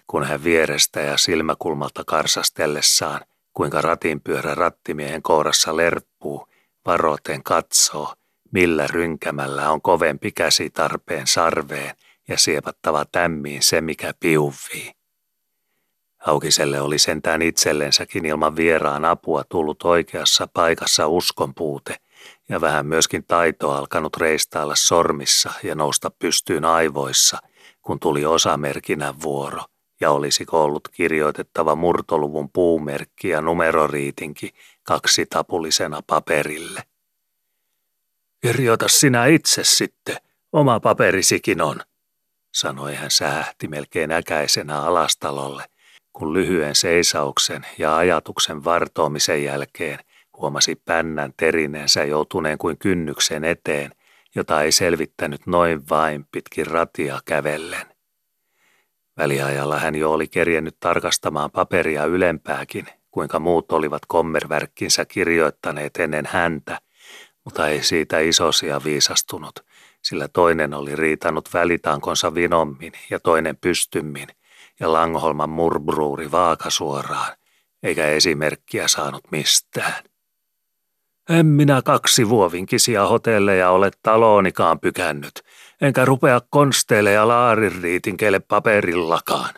kun hän vierestä ja silmäkulmalta karsastellessaan, kuinka ratinpyörä rattimiehen kourassa lerppuu, varoten katsoo, millä rynkämällä on kovempi käsi tarpeen sarveen ja siepattava tämmiin se, mikä piuvii. Haukiselle oli sentään itsellensäkin ilman vieraan apua tullut oikeassa paikassa uskon puute ja vähän myöskin taito alkanut reistailla sormissa ja nousta pystyyn aivoissa, kun tuli osamerkinän vuoro ja olisiko ollut kirjoitettava murtoluvun puumerkki ja numeroriitinki kaksi tapulisena paperille. Kirjoita sinä itse sitten, oma paperisikin on, sanoi hän sähti melkein äkäisenä alastalolle kun lyhyen seisauksen ja ajatuksen vartoamisen jälkeen huomasi pännän terineensä joutuneen kuin kynnyksen eteen, jota ei selvittänyt noin vain pitkin ratia kävellen. Väliajalla hän jo oli kerjennyt tarkastamaan paperia ylempääkin, kuinka muut olivat kommervärkkinsä kirjoittaneet ennen häntä, mutta ei siitä isosia viisastunut, sillä toinen oli riitanut välitankonsa vinommin ja toinen pystymmin – ja Langholman murbruuri vaakasuoraan, eikä esimerkkiä saanut mistään. En minä kaksi vuovinkisia hotelleja ole taloonikaan pykännyt, enkä rupea konsteille ja laarinriitinkeille paperillakaan,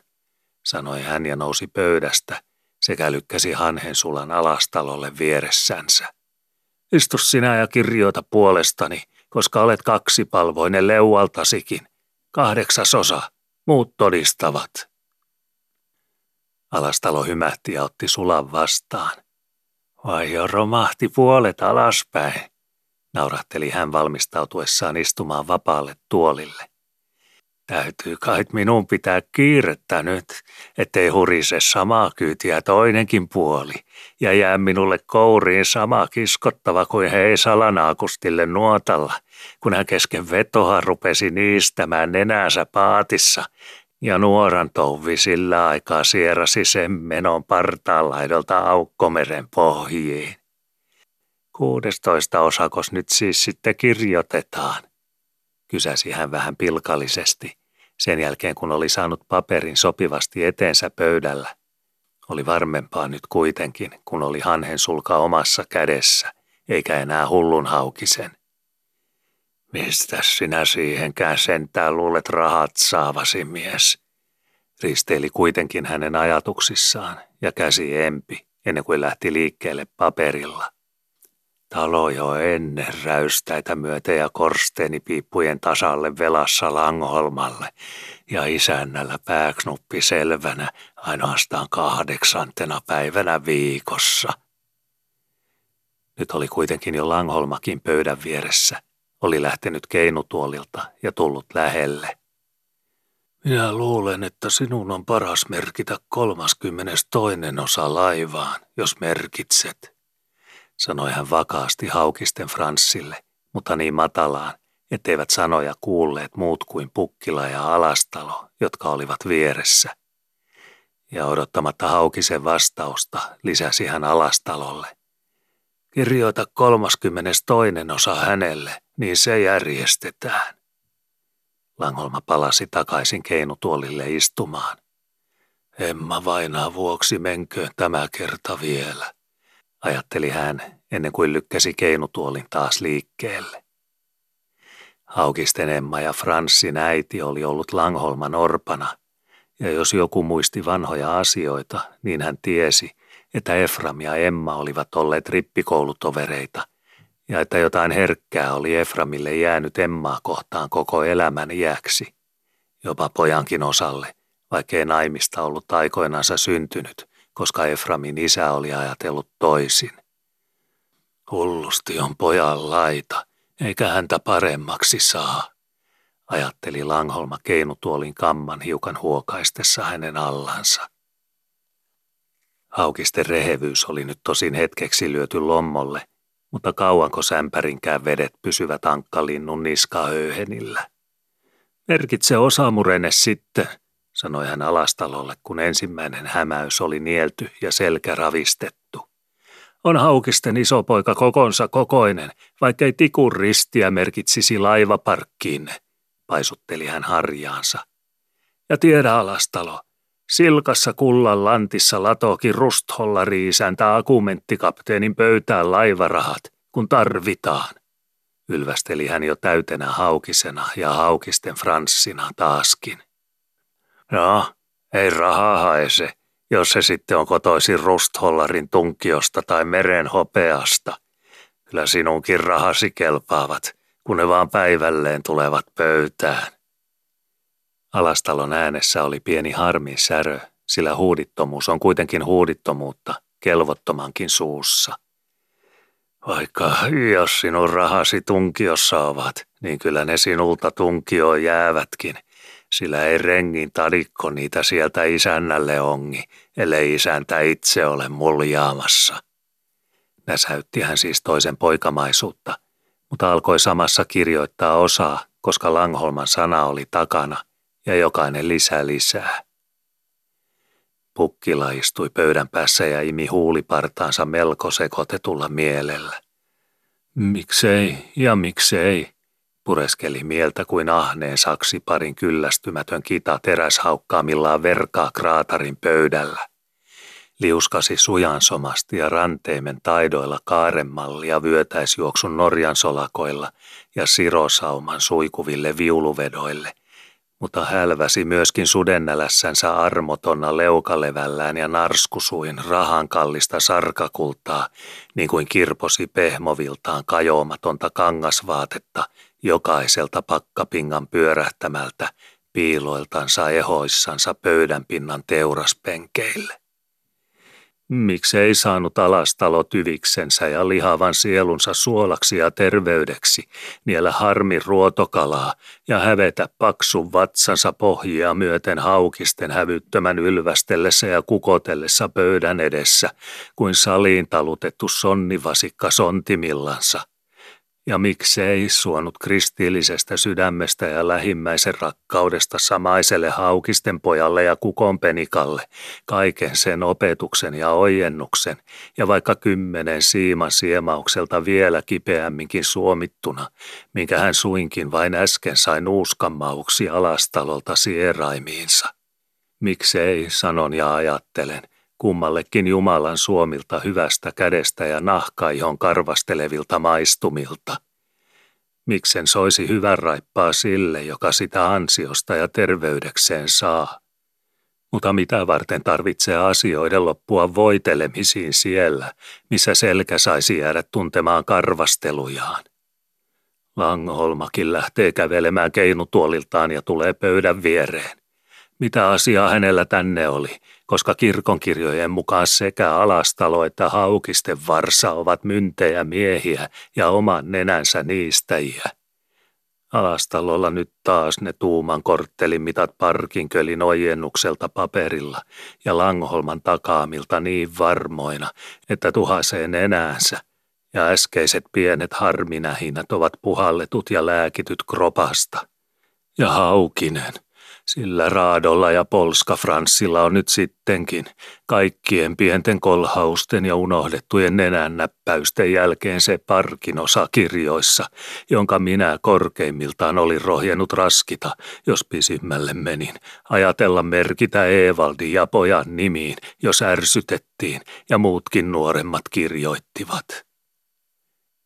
sanoi hän ja nousi pöydästä sekä lykkäsi hanhen sulan alastalolle vieressänsä. Istu sinä ja kirjoita puolestani, koska olet kaksipalvoinen leualtasikin. Kahdeksasosa, muut todistavat. Alastalo hymähti ja otti sulan vastaan. Vai jo romahti puolet alaspäin, naurahteli hän valmistautuessaan istumaan vapaalle tuolille. Täytyy kai minun pitää kiirettä nyt, ettei hurise samaa kyytiä toinenkin puoli, ja jää minulle kouriin sama kiskottava kuin hei salanaakustille nuotalla, kun hän kesken vetoa rupesi niistämään nenänsä paatissa, ja nuoran touvi sillä aikaa sierasi sen menon partaanlaidolta aukkomeren pohjiin. Kuudestoista osakos nyt siis sitten kirjoitetaan, kysäsi hän vähän pilkallisesti, sen jälkeen kun oli saanut paperin sopivasti eteensä pöydällä. Oli varmempaa nyt kuitenkin, kun oli hanhen sulka omassa kädessä, eikä enää hullun haukisen. Mistä sinä siihenkään sentään luulet rahat saavasi, mies? Risteili kuitenkin hänen ajatuksissaan ja käsi empi ennen kuin lähti liikkeelle paperilla. Talo jo ennen räystäitä myötä ja korsteenipiippujen tasalle velassa Langholmalle ja isännällä pääknuppi selvänä ainoastaan kahdeksantena päivänä viikossa. Nyt oli kuitenkin jo Langholmakin pöydän vieressä – oli lähtenyt keinutuolilta ja tullut lähelle. Minä luulen, että sinun on paras merkitä kolmaskymmenes toinen osa laivaan, jos merkitset, sanoi hän vakaasti haukisten Franssille, mutta niin matalaan, etteivät sanoja kuulleet muut kuin Pukkila ja Alastalo, jotka olivat vieressä. Ja odottamatta Haukisen vastausta lisäsi hän Alastalolle. Kirjoita kolmaskymmenes toinen osa hänelle, niin se järjestetään. Langholma palasi takaisin keinutuolille istumaan. Emma vainaa vuoksi menköön tämä kerta vielä, ajatteli hän ennen kuin lykkäsi keinutuolin taas liikkeelle. Haukisten Emma ja Franssin äiti oli ollut Langholman orpana, ja jos joku muisti vanhoja asioita, niin hän tiesi, että Efram ja Emma olivat olleet rippikoulutovereita, ja että jotain herkkää oli Eframille jäänyt Emmaa kohtaan koko elämän iäksi, jopa pojankin osalle, vaikkei naimista ollut aikoinansa syntynyt, koska Eframin isä oli ajatellut toisin. Hullusti on pojan laita, eikä häntä paremmaksi saa, ajatteli Langholma keinutuolin kamman hiukan huokaistessa hänen allansa. Haukisten rehevyys oli nyt tosin hetkeksi lyöty lommolle, mutta kauanko sämpärinkään vedet pysyvät ankkalinnun niskahöyhenillä. Merkitse osamurene sitten, sanoi hän alastalolle, kun ensimmäinen hämäys oli nielty ja selkä ravistettu. On haukisten isopoika kokonsa kokoinen, vaikkei tikun ristiä merkitsisi laivaparkkiin, paisutteli hän harjaansa. Ja tiedä alastalo, silkassa kullan lantissa latoki rusthollari isäntä akumenttikapteenin pöytään laivarahat, kun tarvitaan. Ylvästeli hän jo täytenä haukisena ja haukisten franssina taaskin. No, ei rahaa hae se, jos se sitten on kotoisin rusthollarin tunkiosta tai meren hopeasta. Kyllä sinunkin rahasi kelpaavat, kun ne vaan päivälleen tulevat pöytään. Alastalon äänessä oli pieni harmin särö, sillä huudittomuus on kuitenkin huudittomuutta, kelvottomankin suussa. Vaikka jos sinun rahasi tunkiossa ovat, niin kyllä ne sinulta tunkioon jäävätkin, sillä ei rengin tadikko niitä sieltä isännälle ongi, ellei isäntä itse ole muljaamassa. Näsäytti hän siis toisen poikamaisuutta, mutta alkoi samassa kirjoittaa osaa, koska Langholman sana oli takana ja jokainen lisää lisää. Pukkila istui pöydän päässä ja imi huulipartaansa melko sekoitetulla mielellä. Miksei ja miksei, pureskeli mieltä kuin ahneen saksi parin kyllästymätön kita teräshaukkaamillaan verkaa kraatarin pöydällä. Liuskasi sujansomasti ja ranteimen taidoilla kaaremallia vyötäisjuoksun Norjan solakoilla ja sirosauman suikuville viuluvedoille – mutta hälväsi myöskin sudennälässänsä armotonna leukalevällään ja narskusuin rahan kallista sarkakultaa, niin kuin kirposi pehmoviltaan kajoamatonta kangasvaatetta jokaiselta pakkapingan pyörähtämältä piiloiltansa ehoissansa pöydänpinnan teuraspenkeille. Miksei saanut alastalo tyviksensä ja lihavan sielunsa suolaksi ja terveydeksi, niellä harmi ruotokalaa ja hävetä paksun vatsansa pohjia myöten haukisten hävyttömän ylvästellessä ja kukotellessa pöydän edessä, kuin saliin talutettu sonnivasikka sontimillansa – ja miksei suonut kristillisestä sydämestä ja lähimmäisen rakkaudesta samaiselle haukisten pojalle ja kukonpenikalle kaiken sen opetuksen ja ojennuksen, ja vaikka kymmenen siiman siemaukselta vielä kipeämminkin suomittuna, minkä hän suinkin vain äsken sai nuuskamauksi alastalolta sieraimiinsa. Miksei, sanon ja ajattelen, kummallekin Jumalan suomilta hyvästä kädestä ja nahkaihon karvastelevilta maistumilta. Miksen soisi hyvän raippaa sille, joka sitä ansiosta ja terveydekseen saa. Mutta mitä varten tarvitsee asioiden loppua voitelemisiin siellä, missä selkä saisi jäädä tuntemaan karvastelujaan? Langholmakin lähtee kävelemään keinutuoliltaan ja tulee pöydän viereen. Mitä asiaa hänellä tänne oli, koska kirkonkirjojen mukaan sekä alastalo että haukisten varsa ovat myntejä miehiä ja oman nenänsä niistäjiä. Alastalolla nyt taas ne tuuman korttelimitat parkinkölin ojennukselta paperilla ja Langholman takaamilta niin varmoina, että tuhaseen enäänsä, ja äskeiset pienet harminähinät ovat puhalletut ja lääkityt kropasta. Ja Haukinen, sillä Raadolla ja Polska Franssilla on nyt sittenkin. Kaikkien pienten kolhausten ja unohdettujen nenännäppäysten jälkeen se parkin osa kirjoissa, jonka minä korkeimmiltaan olin rohjennut raskita, jos pisimmälle menin, ajatella merkitä Eevaldin ja pojan nimiin, jos ärsytettiin ja muutkin nuoremmat kirjoittivat.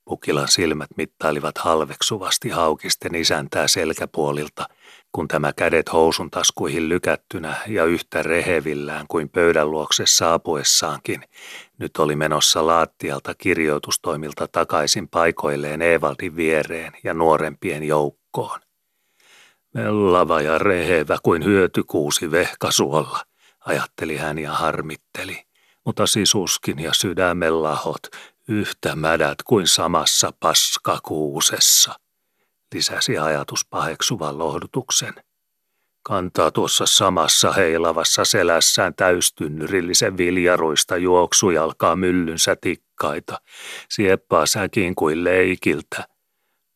Pukilan silmät mittailivat halveksuvasti haukisten isäntää selkäpuolilta – kun tämä kädet housun taskuihin lykättynä ja yhtä rehevillään kuin pöydän luokse saapuessaankin, nyt oli menossa laattialta kirjoitustoimilta takaisin paikoilleen Evaldin viereen ja nuorempien joukkoon. Mellava ja rehevä kuin hyötykuusi vehkasuolla, ajatteli hän ja harmitteli, mutta sisuskin ja sydämen lahot yhtä mädät kuin samassa paskakuusessa lisäsi ajatus paheksuvan lohdutuksen. Kantaa tuossa samassa heilavassa selässään täystynnyrillisen viljaruista juoksujalkaa myllynsä tikkaita, sieppaa säkin kuin leikiltä.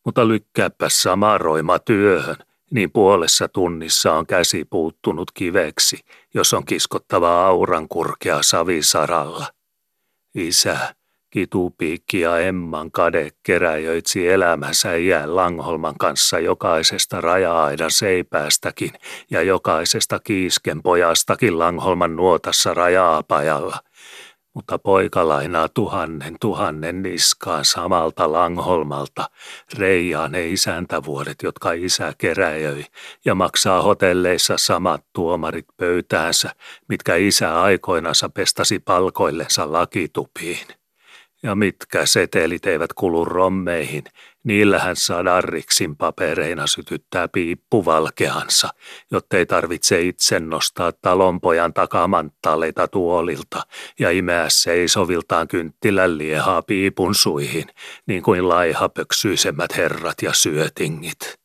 Mutta lykkääpä sama roima työhön, niin puolessa tunnissa on käsi puuttunut kiveksi, jos on kiskottava auran kurkea savisaralla. Isä, Kitupiikki ja Emman kade keräjöitsi elämänsä iän Langholman kanssa jokaisesta raja-aidan seipäästäkin ja jokaisesta kiisken pojastakin Langholman nuotassa raja-apajalla. Mutta poika lainaa tuhannen tuhannen niskaan samalta Langholmalta, reijaa ne isäntävuodet, jotka isä keräjöi, ja maksaa hotelleissa samat tuomarit pöytäänsä, mitkä isä aikoinansa pestasi palkoillensa lakitupiin. Ja mitkä setelit eivät kulu rommeihin, niillähän saa darriksin papereina sytyttää piippuvalkeansa, jottei tarvitse itse nostaa talonpojan takamanttaleita tuolilta ja imeä seisoviltaan kynttilän liehaa piipun suihin, niin kuin laihapöksyisemmät herrat ja syötingit.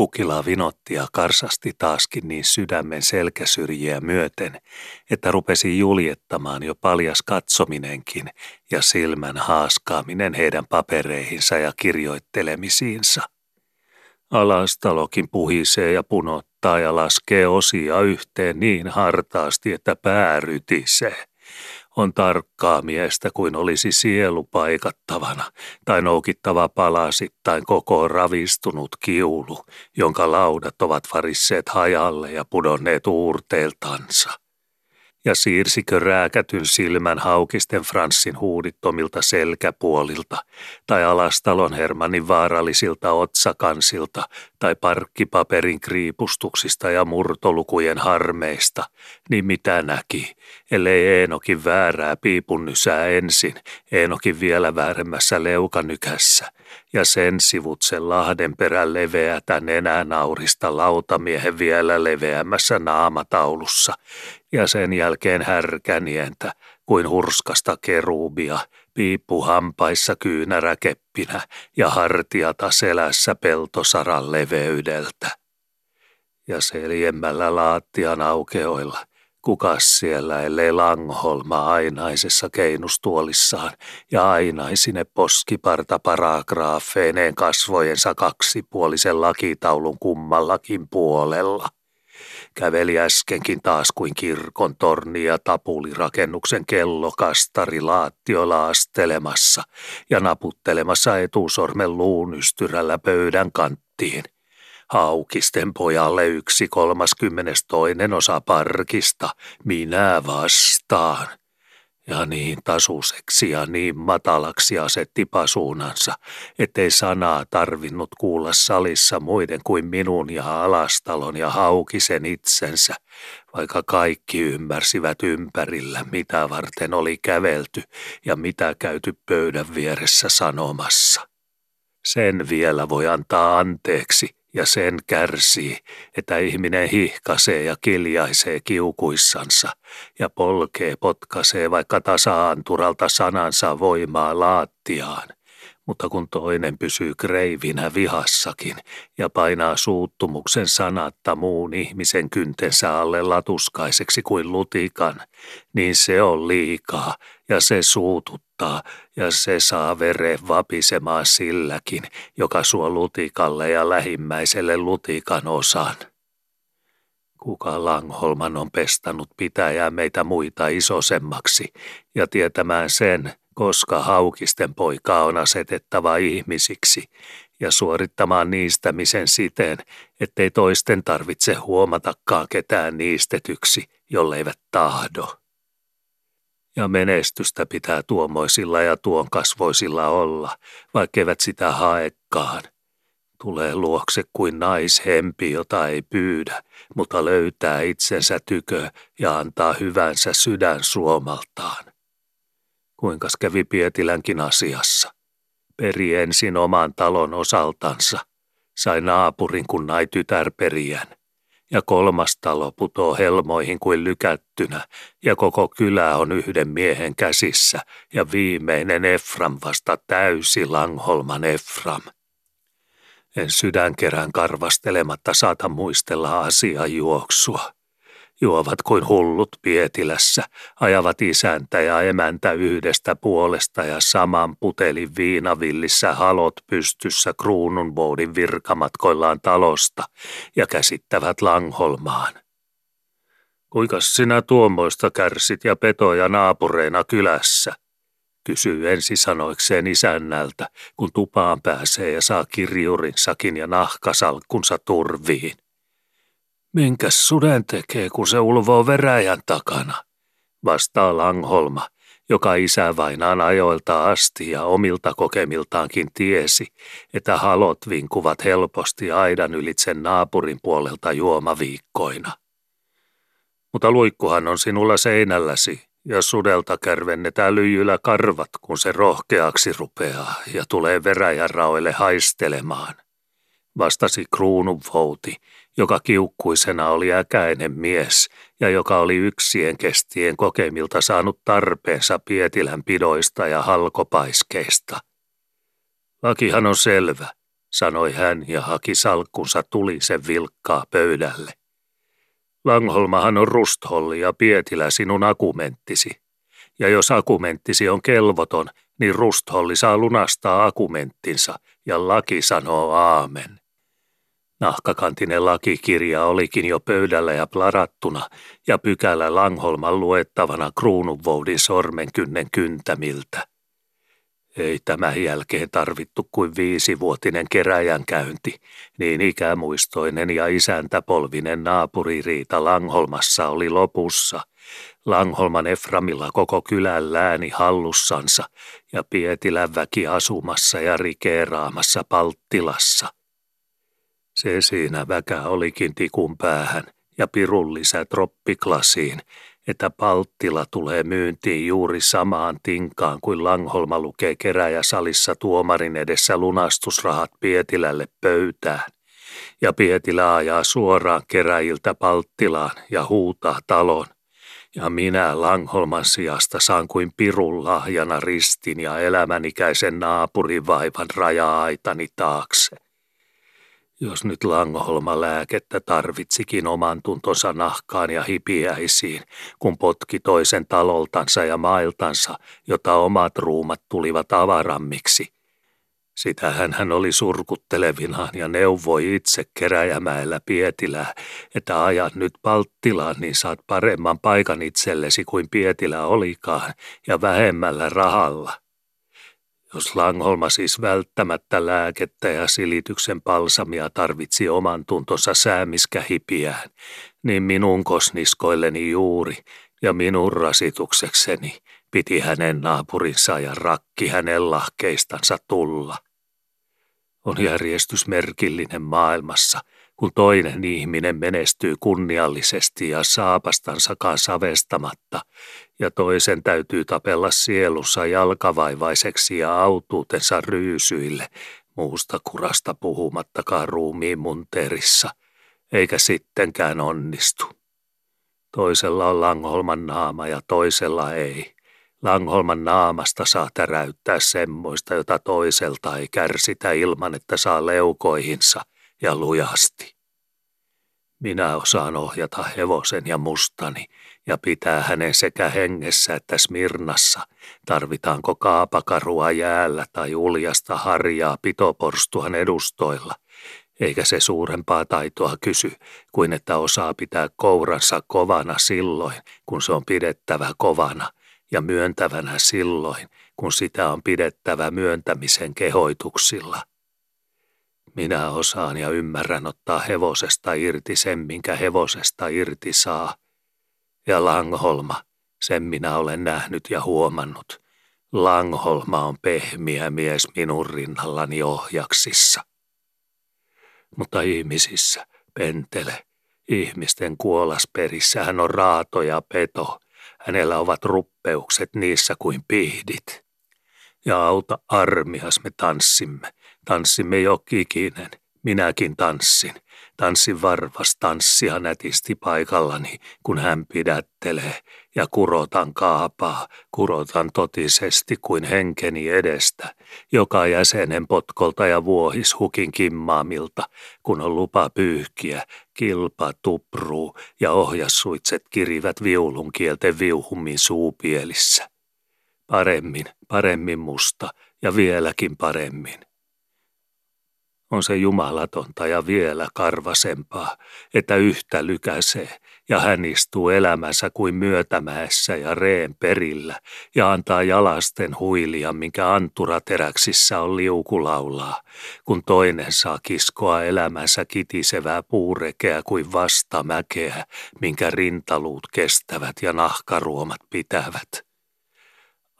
Pukila vinotti ja karsasti taaskin niin sydämen selkäsyrjiä myöten, että rupesi juljettamaan jo paljas katsominenkin ja silmän haaskaaminen heidän papereihinsa ja kirjoittelemisiinsa. Alastalokin puhisee ja punottaa ja laskee osia yhteen niin hartaasti, että pää rytisee on tarkkaa miestä kuin olisi sielu paikattavana tai noukittava palasittain koko ravistunut kiulu, jonka laudat ovat varisseet hajalle ja pudonneet uurteeltansa ja siirsikö rääkätyn silmän haukisten Franssin huudittomilta selkäpuolilta, tai alastalon Hermannin vaarallisilta otsakansilta, tai parkkipaperin kriipustuksista ja murtolukujen harmeista, niin mitä näki, ellei Eenokin väärää piipunnysää ensin, Eenokin vielä vääremmässä leukanykässä, ja sen sivutsen lahden perän leveätä nenänaurista lautamiehen vielä leveämmässä naamataulussa, ja sen jälkeen härkänientä kuin hurskasta kerubia, piippu hampaissa kyynäräkeppinä ja hartiata selässä peltosaran leveydeltä. Ja seljemmällä laattian aukeoilla, kukas siellä ellei Langholma ainaisessa keinustuolissaan ja ainaisine poskiparta paragraafeineen kasvojensa kaksipuolisen lakitaulun kummallakin puolella – käveli äskenkin taas kuin kirkon torni ja tapulirakennuksen kellokastari laattiolla astelemassa ja naputtelemassa etusormen luunystyrällä pöydän kanttiin. Haukisten pojalle yksi kolmaskymmenes toinen osa parkista, minä vastaan ja niin tasuseksi ja niin matalaksi asetti pasuunansa, ettei sanaa tarvinnut kuulla salissa muiden kuin minun ja Alastalon ja Haukisen itsensä, vaikka kaikki ymmärsivät ympärillä, mitä varten oli kävelty ja mitä käyty pöydän vieressä sanomassa. Sen vielä voi antaa anteeksi, ja sen kärsii, että ihminen hihkasee ja kiljaisee kiukuissansa ja polkee potkasee vaikka tasaanturalta sanansa voimaa laattiaan. mutta kun toinen pysyy kreivinä vihassakin ja painaa suuttumuksen sanatta muun ihmisen kyntensä alle latuskaiseksi kuin lutikan, niin se on liikaa ja se suututtaa ja se saa veren vapisemaan silläkin, joka suo lutikalle ja lähimmäiselle lutikan osan. Kuka Langholman on pestanut pitäjää meitä muita isosemmaksi ja tietämään sen, koska haukisten poika on asetettava ihmisiksi ja suorittamaan niistämisen siten, ettei toisten tarvitse huomatakaan ketään niistetyksi, jolleivät tahdo. Ja menestystä pitää tuomoisilla ja tuon kasvoisilla olla, vaikkeivät sitä haekaan. Tulee luokse kuin naishempi, jota ei pyydä, mutta löytää itsensä tykö ja antaa hyvänsä sydän suomaltaan. Kuinkas kävi Pietilänkin asiassa? Peri ensin oman talon osaltansa, sai naapurin kun nai tytärperiän. Ja kolmas talo putoo helmoihin kuin lykättynä, ja koko kylä on yhden miehen käsissä, ja viimeinen Efram vasta täysi Langholman Efram. En sydänkerän karvastelematta saata muistella asiaa juoksua. Juovat kuin hullut Pietilässä, ajavat isäntä ja emäntä yhdestä puolesta ja saman putelin viinavillissä halot pystyssä kruununvoudin virkamatkoillaan talosta ja käsittävät Langholmaan. Kuinka sinä tuommoista kärsit ja petoja naapureina kylässä? kysyy ensisanoikseen isännältä, kun tupaan pääsee ja saa kirjurinsakin ja nahkasalkkunsa turviin. Minkäs suden tekee, kun se ulvoo veräjän takana? Vastaa Langholma, joka isä vainaan ajoilta asti ja omilta kokemiltaankin tiesi, että halot vinkuvat helposti aidan ylitse naapurin puolelta juomaviikkoina. Mutta luikkuhan on sinulla seinälläsi, ja sudelta kärvennetään lyijyllä karvat, kun se rohkeaksi rupeaa ja tulee veräjän raoille haistelemaan. Vastasi kruununvouti, joka kiukkuisena oli äkäinen mies ja joka oli yksien kestien kokemilta saanut tarpeensa Pietilän pidoista ja halkopaiskeista. Lakihan on selvä, sanoi hän ja haki salkkunsa tulisen vilkkaa pöydälle. Langholmahan on rustholli ja Pietilä sinun akumenttisi. Ja jos akumenttisi on kelvoton, niin rustholli saa lunastaa akumenttinsa ja laki sanoo aamen. Nahkakantinen lakikirja olikin jo pöydällä ja plarattuna ja pykälä Langholman luettavana kruununvoudin sormenkynnen kyntämiltä. Ei tämän jälkeen tarvittu kuin viisivuotinen keräjän käynti, niin ikämuistoinen ja isäntäpolvinen naapuririita Langholmassa oli lopussa. Langholman Eframilla koko kylän lääni hallussansa ja Pietilän väki asumassa ja rikeeraamassa Palttilassa – se siinä väkä olikin tikun päähän ja pirun lisä troppiklasiin, että Palttila tulee myyntiin juuri samaan tinkaan kuin Langholma lukee keräjäsalissa tuomarin edessä lunastusrahat Pietilälle pöytään. Ja Pietilä ajaa suoraan keräjiltä Palttilaan ja huutaa talon. Ja minä Langholman sijasta saan kuin pirun lahjana ristin ja elämänikäisen naapurivaivan raja-aitani taakse. Jos nyt Langholma lääkettä tarvitsikin oman tuntonsa nahkaan ja hipiäisiin, kun potki toisen taloltansa ja mailtansa, jota omat ruumat tulivat avarammiksi. Sitähän hän oli surkuttelevinaan ja neuvoi itse keräjämäellä Pietilää, että ajat nyt Palttilaan, niin saat paremman paikan itsellesi kuin Pietilä olikaan ja vähemmällä rahalla. Jos Langholma siis välttämättä lääkettä ja silityksen palsamia tarvitsi oman tuntonsa säämiskähipiään, niin minun kosniskoilleni juuri ja minun rasituksekseni piti hänen naapurinsa ja rakki hänen lahkeistansa tulla. On järjestysmerkillinen maailmassa – kun toinen ihminen menestyy kunniallisesti ja saapastansakaan savestamatta, ja toisen täytyy tapella sielussa jalkavaivaiseksi ja autuutensa ryysyille, muusta kurasta puhumattakaan ruumiin munteerissa, eikä sittenkään onnistu. Toisella on Langholman naama ja toisella ei. Langholman naamasta saa täräyttää semmoista, jota toiselta ei kärsitä ilman, että saa leukoihinsa ja lujasti. Minä osaan ohjata hevosen ja mustani ja pitää hänen sekä hengessä että Smirnassa, tarvitaanko kaapakarua jäällä tai uljasta harjaa pitoporstuhan edustoilla, eikä se suurempaa taitoa kysy kuin että osaa pitää kouransa kovana silloin, kun se on pidettävä kovana, ja myöntävänä silloin, kun sitä on pidettävä myöntämisen kehoituksilla. Minä osaan ja ymmärrän ottaa hevosesta irti sen, minkä hevosesta irti saa. Ja Langholma, sen minä olen nähnyt ja huomannut. Langholma on pehmiä mies minun rinnallani ohjaksissa. Mutta ihmisissä, pentele, ihmisten kuolasperissä hän on raato ja peto. Hänellä ovat ruppeukset niissä kuin pihdit. Ja auta armias me tanssimme, tanssimme jokikinen, minäkin tanssin. Tanssin varvas tanssia nätisti paikallani, kun hän pidättelee, ja kurotan kaapaa, kurotan totisesti kuin henkeni edestä, joka jäsenen potkolta ja vuohis hukin kimmaamilta, kun on lupa pyyhkiä, kilpa tupruu ja ohjassuitset kirivät viulun kielten viuhummin suupielissä. Paremmin, paremmin musta ja vieläkin paremmin on se jumalatonta ja vielä karvasempaa, että yhtä lykäsee ja hän istuu elämänsä kuin myötämäessä ja reen perillä ja antaa jalasten huilia, minkä anturateräksissä on liukulaulaa, kun toinen saa kiskoa elämänsä kitisevää puurekeä kuin vastamäkeä, minkä rintaluut kestävät ja nahkaruomat pitävät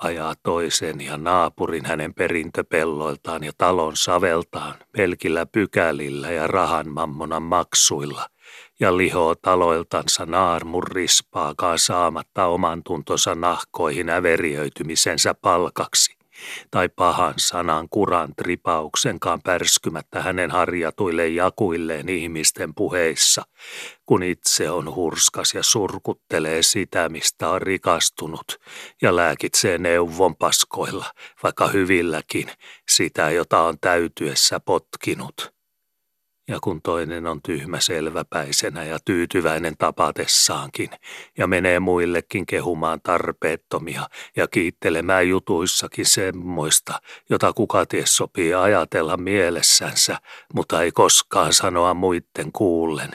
ajaa toisen ja naapurin hänen perintöpelloiltaan ja talon saveltaan pelkillä pykälillä ja rahan mammonan maksuilla ja lihoo taloiltansa naarmun rispaakaan saamatta oman tuntonsa nahkoihin äveriöitymisensä palkaksi tai pahan sanan kuran tripauksenkaan pärskymättä hänen harjatuille jakuilleen ihmisten puheissa, kun itse on hurskas ja surkuttelee sitä, mistä on rikastunut, ja lääkitsee neuvon paskoilla, vaikka hyvilläkin, sitä, jota on täytyessä potkinut. Ja kun toinen on tyhmä selväpäisenä ja tyytyväinen tapatessaankin ja menee muillekin kehumaan tarpeettomia ja kiittelemään jutuissakin semmoista, jota kuka ties sopii ajatella mielessänsä, mutta ei koskaan sanoa muitten kuullen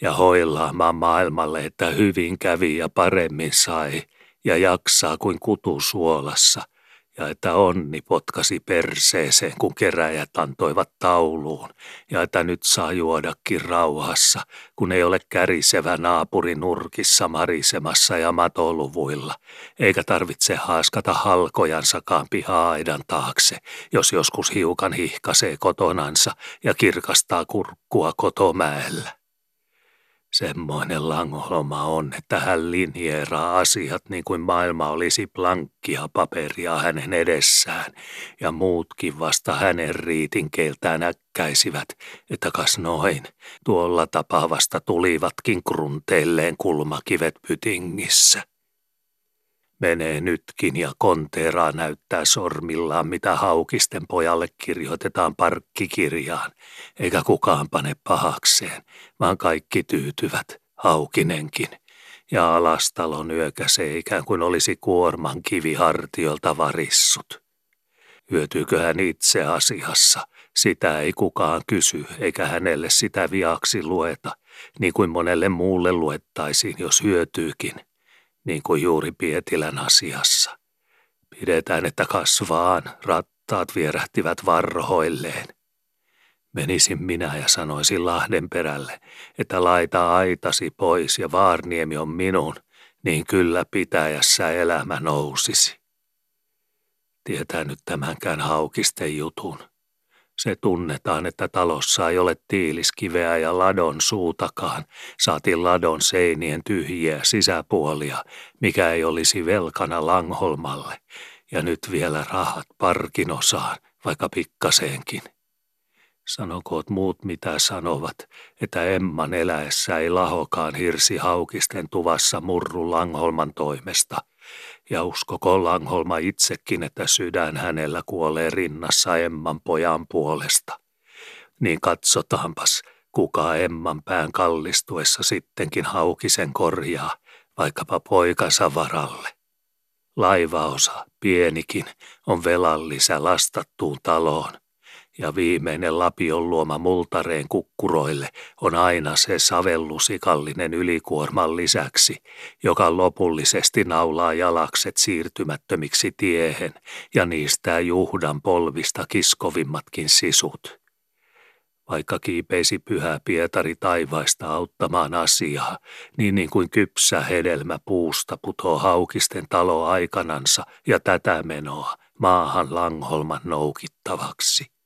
ja hoillaamaan maailmalle, että hyvin kävi ja paremmin sai ja jaksaa kuin kutu suolassa – ja että onni potkasi perseeseen, kun keräjät antoivat tauluun, ja että nyt saa juodakin rauhassa, kun ei ole kärisevä naapuri nurkissa marisemassa ja matoluvuilla, eikä tarvitse haaskata halkojansakaan piha-aidan taakse, jos joskus hiukan hihkasee kotonansa ja kirkastaa kurkkua kotomäellä. Semmoinen langoloma on, että hän linjeeraa asiat niin kuin maailma olisi plankkia paperia hänen edessään, ja muutkin vasta hänen riitinkeiltään äkkäisivät, että kas noin, tuolla tapaa vasta tulivatkin krunteilleen kulmakivet pytingissä. Menee nytkin ja konteeraa näyttää sormillaan, mitä haukisten pojalle kirjoitetaan parkkikirjaan, eikä kukaan pane pahakseen, vaan kaikki tyytyvät, haukinenkin. Ja alastalon yökäsee ikään kuin olisi kuorman kivi hartiolta varissut. Hyötyykö hän itse asiassa, sitä ei kukaan kysy, eikä hänelle sitä viaksi lueta, niin kuin monelle muulle luettaisiin, jos hyötyykin – niin kuin juuri Pietilän asiassa. Pidetään, että kasvaan, rattaat vierähtivät varrohoilleen. Menisin minä ja sanoisin Lahden perälle, että laita aitasi pois ja Vaarniemi on minun, niin kyllä pitäjässä elämä nousisi. Tietää nyt tämänkään haukisten jutun. Se tunnetaan, että talossa ei ole tiiliskiveä ja ladon suutakaan, saati ladon seinien tyhjiä sisäpuolia, mikä ei olisi velkana Langholmalle, ja nyt vielä rahat parkin osaan, vaikka pikkaseenkin. Sanokoot muut mitä sanovat, että Emman eläessä ei lahokaan hirsi haukisten tuvassa murru Langholman toimesta – ja uskoko Langholma itsekin, että sydän hänellä kuolee rinnassa Emman pojan puolesta. Niin katsotaanpas, kuka Emman pään kallistuessa sittenkin haukisen korjaa, vaikkapa poikansa varalle. Laivaosa, pienikin, on velallisä lastattuun taloon – ja viimeinen lapion luoma multareen kukkuroille on aina se savellusikallinen ylikuorman lisäksi, joka lopullisesti naulaa jalakset siirtymättömiksi tiehen ja niistä juhdan polvista kiskovimmatkin sisut. Vaikka kiipeisi pyhä Pietari taivaista auttamaan asiaa, niin niin kuin kypsä hedelmä puusta putoo haukisten talo aikanansa ja tätä menoa maahan Langholman noukittavaksi.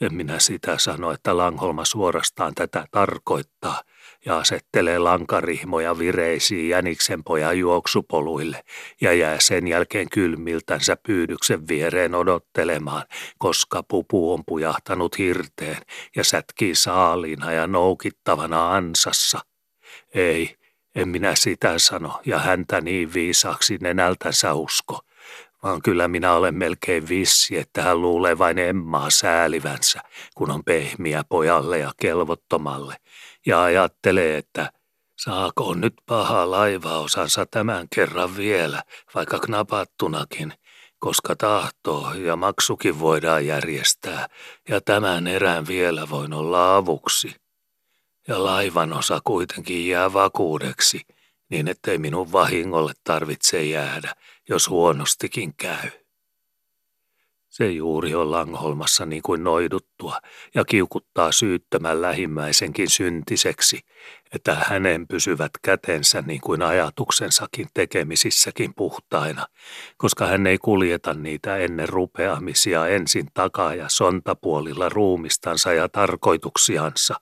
En minä sitä sano, että Langholma suorastaan tätä tarkoittaa ja asettelee lankarihmoja vireisiin jäniksen pojan juoksupoluille ja jää sen jälkeen kylmiltänsä pyydyksen viereen odottelemaan, koska pupu on pujahtanut hirteen ja sätkii saaliina ja noukittavana ansassa. Ei, en minä sitä sano ja häntä niin viisaaksi nenältänsä usko vaan kyllä minä olen melkein vissi, että hän luulee vain Emmaa säälivänsä, kun on pehmiä pojalle ja kelvottomalle, ja ajattelee, että saako nyt paha laivaosansa tämän kerran vielä, vaikka knapattunakin, koska tahtoo ja maksukin voidaan järjestää, ja tämän erään vielä voin olla avuksi. Ja laivan osa kuitenkin jää vakuudeksi, niin ettei minun vahingolle tarvitse jäädä, jos huonostikin käy. Se juuri on Langholmassa niin kuin noiduttua ja kiukuttaa syyttömän lähimmäisenkin syntiseksi, että hänen pysyvät kätensä niin kuin ajatuksensakin tekemisissäkin puhtaina, koska hän ei kuljeta niitä ennen rupeamisia ensin takaa ja sontapuolilla ruumistansa ja tarkoituksiansa,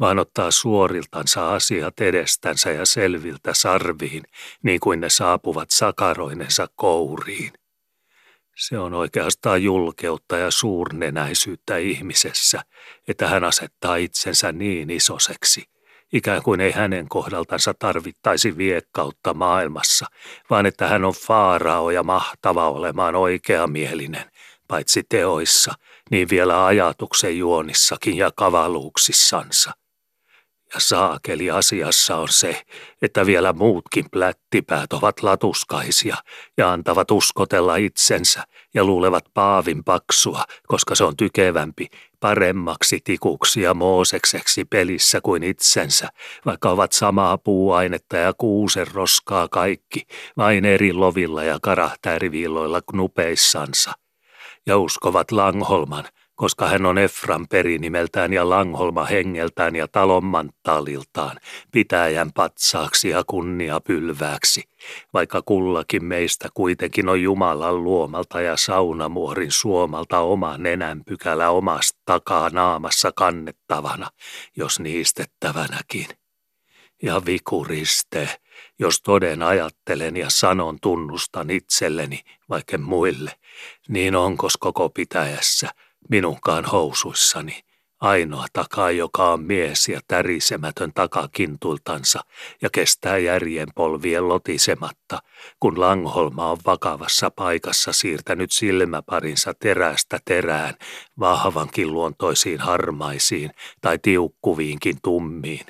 vaan ottaa suoriltansa asiat edestänsä ja selviltä sarviin, niin kuin ne saapuvat sakaroinensa kouriin. Se on oikeastaan julkeutta ja suurnenäisyyttä ihmisessä, että hän asettaa itsensä niin isoseksi, ikään kuin ei hänen kohdaltansa tarvittaisi viekkautta maailmassa, vaan että hän on faarao ja mahtava olemaan oikeamielinen, paitsi teoissa, niin vielä ajatuksen juonissakin ja kavaluuksissansa. Ja saakeli asiassa on se, että vielä muutkin plättipäät ovat latuskaisia ja antavat uskotella itsensä ja luulevat paavin paksua, koska se on tykevämpi, paremmaksi tikuksi ja moosekseksi pelissä kuin itsensä, vaikka ovat samaa puuainetta ja kuusen roskaa kaikki, vain eri lovilla ja karahtääriviilloilla knupeissansa. Ja uskovat Langholman, koska hän on Efran perinimeltään ja Langholma hengeltään ja talonmanttaaliltaan, pitäjän patsaaksi ja kunnia pylvääksi, vaikka kullakin meistä kuitenkin on Jumalan luomalta ja saunamuorin suomalta oma nenänpykälä omasta takaa naamassa kannettavana, jos niistettävänäkin. Ja vikuriste, jos toden ajattelen ja sanon tunnustan itselleni, vaikka muille, niin onkos koko pitäjässä – minunkaan housuissani, ainoa takaa, joka on mies ja tärisemätön takakintuiltansa ja kestää järjen polvien lotisematta, kun Langholma on vakavassa paikassa siirtänyt silmäparinsa terästä terään, vahvankin luontoisiin harmaisiin tai tiukkuviinkin tummiin,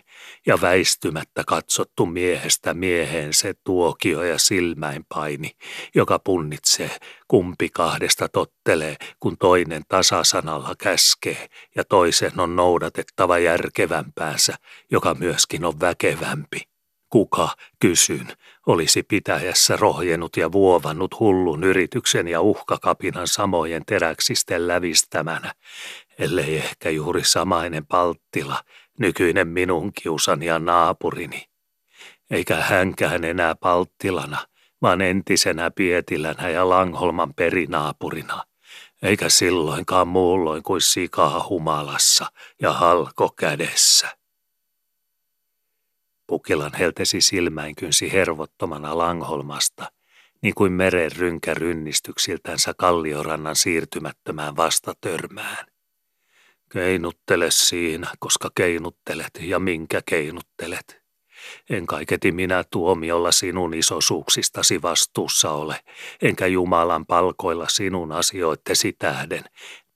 ja väistymättä katsottu miehestä mieheen se tuokio ja silmäinpaini, joka punnitsee, kumpi kahdesta tottelee, kun toinen tasasanalla käskee ja toisen on noudatettava järkevämpäänsä, joka myöskin on väkevämpi. Kuka, kysyn, olisi pitäjässä rohjennut ja vuovannut hullun yrityksen ja uhkakapinan samojen teräksisten lävistämänä, ellei ehkä juuri samainen palttila, nykyinen minun kiusani ja naapurini. Eikä hänkään enää palttilana, vaan entisenä Pietilänä ja Langholman perinaapurina, eikä silloinkaan muulloin kuin sikaa humalassa ja halko kädessä. Pukilan heltesi silmäinkynsi hervottomana Langholmasta, niin kuin meren rynkä rynnistyksiltänsä kalliorannan siirtymättömään vastatörmään. Keinuttele siinä, koska keinuttelet ja minkä keinuttelet. En kaiketi minä tuomiolla sinun isosuuksistasi vastuussa ole, enkä Jumalan palkoilla sinun asioittesi tähden,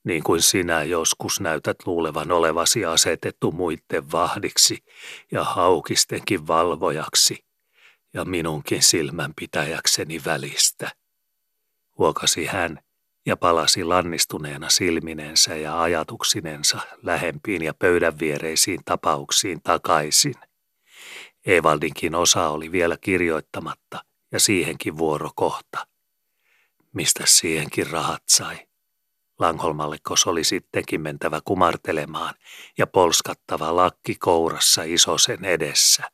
niin kuin sinä joskus näytät luulevan olevasi asetettu muitten vahdiksi ja haukistenkin valvojaksi ja minunkin silmänpitäjäkseni välistä. Huokasi hän ja palasi lannistuneena silminensä ja ajatuksinensa lähempiin ja pöydän viereisiin tapauksiin takaisin. Evaldinkin osa oli vielä kirjoittamatta ja siihenkin vuoro kohta. Mistä siihenkin rahat sai? Langholmallekos oli sittenkin mentävä kumartelemaan ja polskattava lakki kourassa isosen edessä.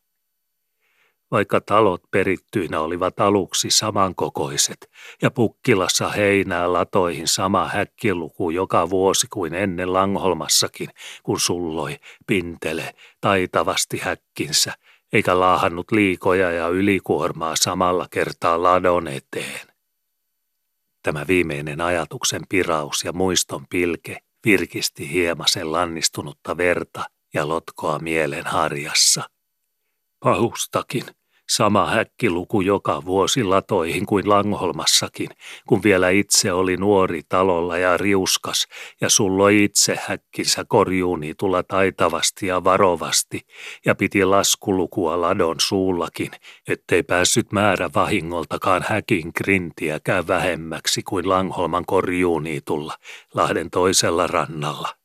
Vaikka talot perittyinä olivat aluksi samankokoiset ja Pukkilassa heinää latoihin sama häkkiluku joka vuosi kuin ennen Langholmassakin, kun sulloi pintele taitavasti häkkinsä, eikä laahannut liikoja ja ylikuormaa samalla kertaa ladon eteen. Tämä viimeinen ajatuksen piraus ja muiston pilke virkisti hiemasen lannistunutta verta ja lotkoa mielen harjassa. Pahustakin, Sama häkkiluku joka vuosi latoihin kuin Langholmassakin, kun vielä itse oli nuori talolla ja riuskas ja sulloi itse häkkinsä korjuuni tulla taitavasti ja varovasti ja piti laskulukua ladon suullakin, ettei päässyt määrä vahingoltakaan häkin grintiäkään vähemmäksi kuin Langholman korjuuniitulla Lahden toisella rannalla.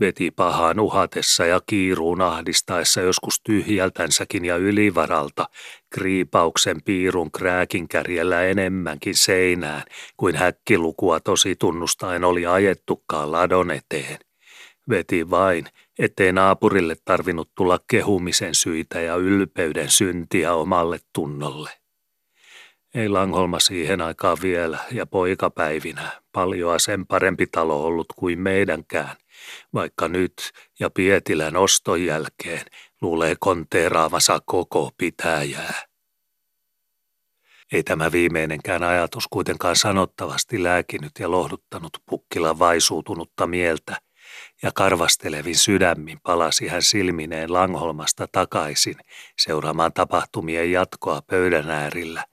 Veti pahaan uhatessa ja kiiruun ahdistaessa joskus tyhjältänsäkin ja ylivaralta, kriipauksen piirun krääkin kärjellä enemmänkin seinään, kuin häkkilukua tosi tunnustaen oli ajettukaan ladon eteen. Veti vain, ettei naapurille tarvinnut tulla kehumisen syitä ja ylpeyden syntiä omalle tunnolle. Ei Langholma siihen aikaan vielä ja poikapäivinä paljoa sen parempi talo ollut kuin meidänkään, vaikka nyt ja Pietilän oston jälkeen luulee konteeraavansa koko pitäjää. Ei tämä viimeinenkään ajatus kuitenkaan sanottavasti lääkinyt ja lohduttanut Pukkilan vaisuutunutta mieltä, ja karvastelevin sydämin palasi hän silmineen Langholmasta takaisin seuraamaan tapahtumien jatkoa pöydän äärillä,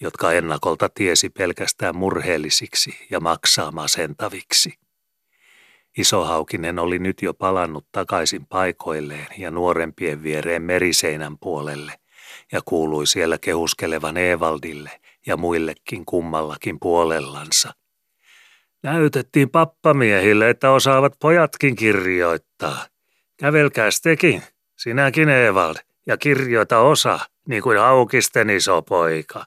jotka ennakolta tiesi pelkästään murheellisiksi ja maksaa masentaviksi. Isohaukinen oli nyt jo palannut takaisin paikoilleen ja nuorempien viereen meriseinän puolelle ja kuului siellä kehuskelevan Evaldille ja muillekin kummallakin puolellansa. Näytettiin pappamiehille, että osaavat pojatkin kirjoittaa. Kävelkääs tekin, sinäkin Evald, ja kirjoita osa, niin kuin Haukisten iso poika.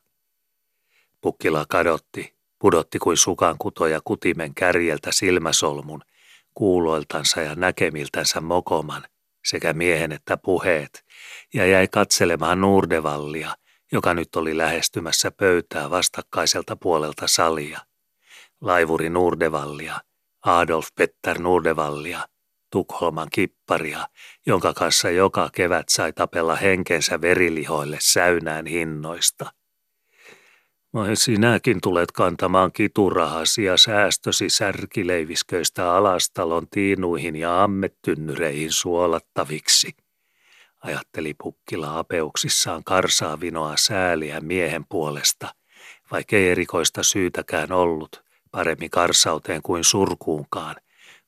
Pukkila kadotti, pudotti kuin sukan kutoja kutimen kärjeltä silmäsolmun kuuloiltansa ja näkemiltänsä mokoman, sekä miehen että puheet, ja jäi katselemaan Nurdevallia, joka nyt oli lähestymässä pöytää vastakkaiselta puolelta salia. Laivuri Nurdevallia, Adolf Petter Nurdevallia, Tukholman kipparia, jonka kanssa joka kevät sai tapella henkensä verilihoille säynään hinnoista – vai sinäkin tulet kantamaan kiturahasi ja säästösi särkileivisköistä alastalon tiinuihin ja ammettynnyreihin suolattaviksi, ajatteli Pukkila apeuksissaan karsaa vinoa sääliä miehen puolesta, vaikkei erikoista syytäkään ollut, paremmin karsauteen kuin surkuunkaan,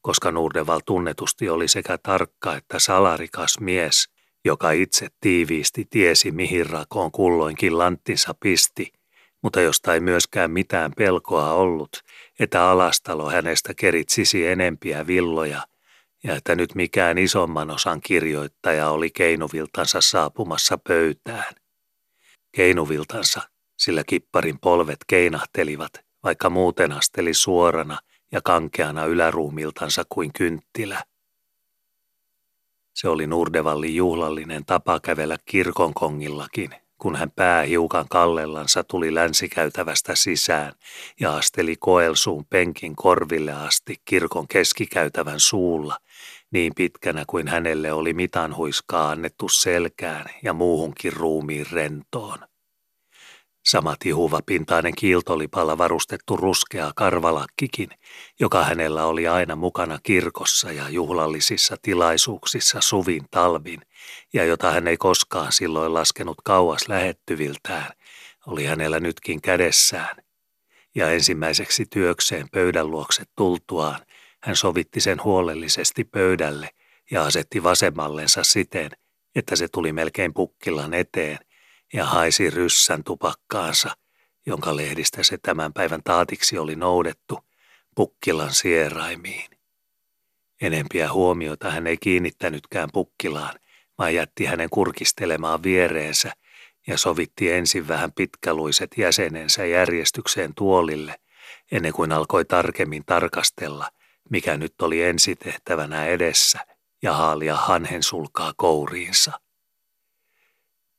koska Nurdeval tunnetusti oli sekä tarkka että salarikas mies, joka itse tiiviisti tiesi mihin rakoon kulloinkin lanttinsa pisti – mutta josta ei myöskään mitään pelkoa ollut, että alastalo hänestä keritsisi enempiä villoja ja että nyt mikään isomman osan kirjoittaja oli keinuviltansa saapumassa pöytään. Keinuviltansa, sillä kipparin polvet keinahtelivat, vaikka muuten asteli suorana ja kankeana yläruumiltansa kuin kynttilä. Se oli Nurdevallin juhlallinen tapa kävellä kirkonkongillakin, kun hän pää hiukan kallellansa tuli länsikäytävästä sisään ja asteli koelsuun penkin korville asti kirkon keskikäytävän suulla, niin pitkänä kuin hänelle oli mitanhuiskaa annettu selkään ja muuhunkin ruumiin rentoon. Sama tihuva pintainen kiiltolipalla varustettu ruskea karvalakkikin, joka hänellä oli aina mukana kirkossa ja juhlallisissa tilaisuuksissa suvin talvin, ja jota hän ei koskaan silloin laskenut kauas lähettyviltään, oli hänellä nytkin kädessään. Ja ensimmäiseksi työkseen pöydän luokse tultuaan, hän sovitti sen huolellisesti pöydälle ja asetti vasemmallensa siten, että se tuli melkein pukkilan eteen – ja haisi ryssän tupakkaansa, jonka lehdistä se tämän päivän taatiksi oli noudettu, pukkilan sieraimiin. Enempiä huomiota hän ei kiinnittänytkään pukkilaan, vaan jätti hänen kurkistelemaan viereensä ja sovitti ensin vähän pitkäluiset jäsenensä järjestykseen tuolille, ennen kuin alkoi tarkemmin tarkastella, mikä nyt oli ensitehtävänä edessä, ja haalia hanhen sulkaa kouriinsa.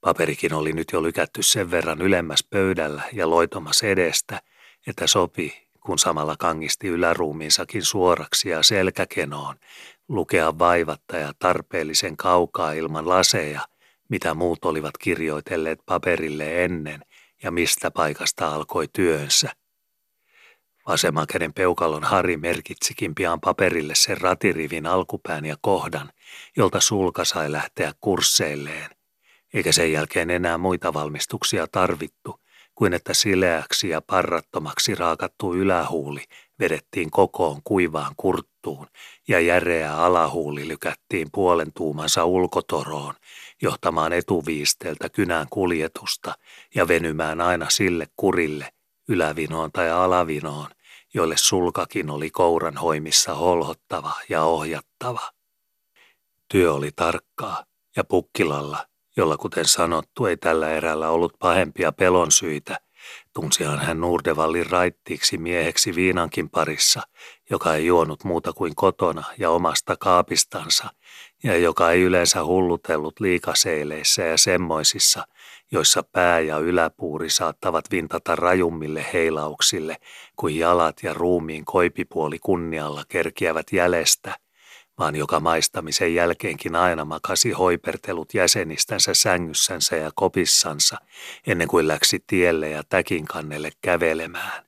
Paperikin oli nyt jo lykätty sen verran ylemmäs pöydällä ja loitomas edestä, että sopi, kun samalla kangisti yläruumiinsakin suoraksi ja selkäkenoon, lukea vaivatta ja tarpeellisen kaukaa ilman laseja, mitä muut olivat kirjoitelleet paperille ennen ja mistä paikasta alkoi työnsä. Vasemman käden peukalon Hari merkitsikin pian paperille sen ratirivin alkupään ja kohdan, jolta sulka sai lähteä kursseilleen – eikä sen jälkeen enää muita valmistuksia tarvittu, kuin että sileäksi ja parrattomaksi raakattu ylähuuli vedettiin kokoon kuivaan kurttuun ja järeä alahuuli lykättiin puolen tuumansa ulkotoroon, johtamaan etuviisteltä kynän kuljetusta ja venymään aina sille kurille, ylävinoon tai alavinoon, joille sulkakin oli kouran hoimissa holhottava ja ohjattava. Työ oli tarkkaa ja pukkilalla jolla kuten sanottu ei tällä erällä ollut pahempia pelon syitä. Tunsihan hän Nurdevallin raittiiksi mieheksi viinankin parissa, joka ei juonut muuta kuin kotona ja omasta kaapistansa, ja joka ei yleensä hullutellut liikaseileissä ja semmoisissa, joissa pää ja yläpuuri saattavat vintata rajummille heilauksille, kuin jalat ja ruumiin koipipuoli kunnialla kerkiävät jäljestä, vaan joka maistamisen jälkeenkin aina makasi hoipertelut jäsenistänsä sängyssänsä ja kopissansa, ennen kuin läksi tielle ja täkin kannelle kävelemään.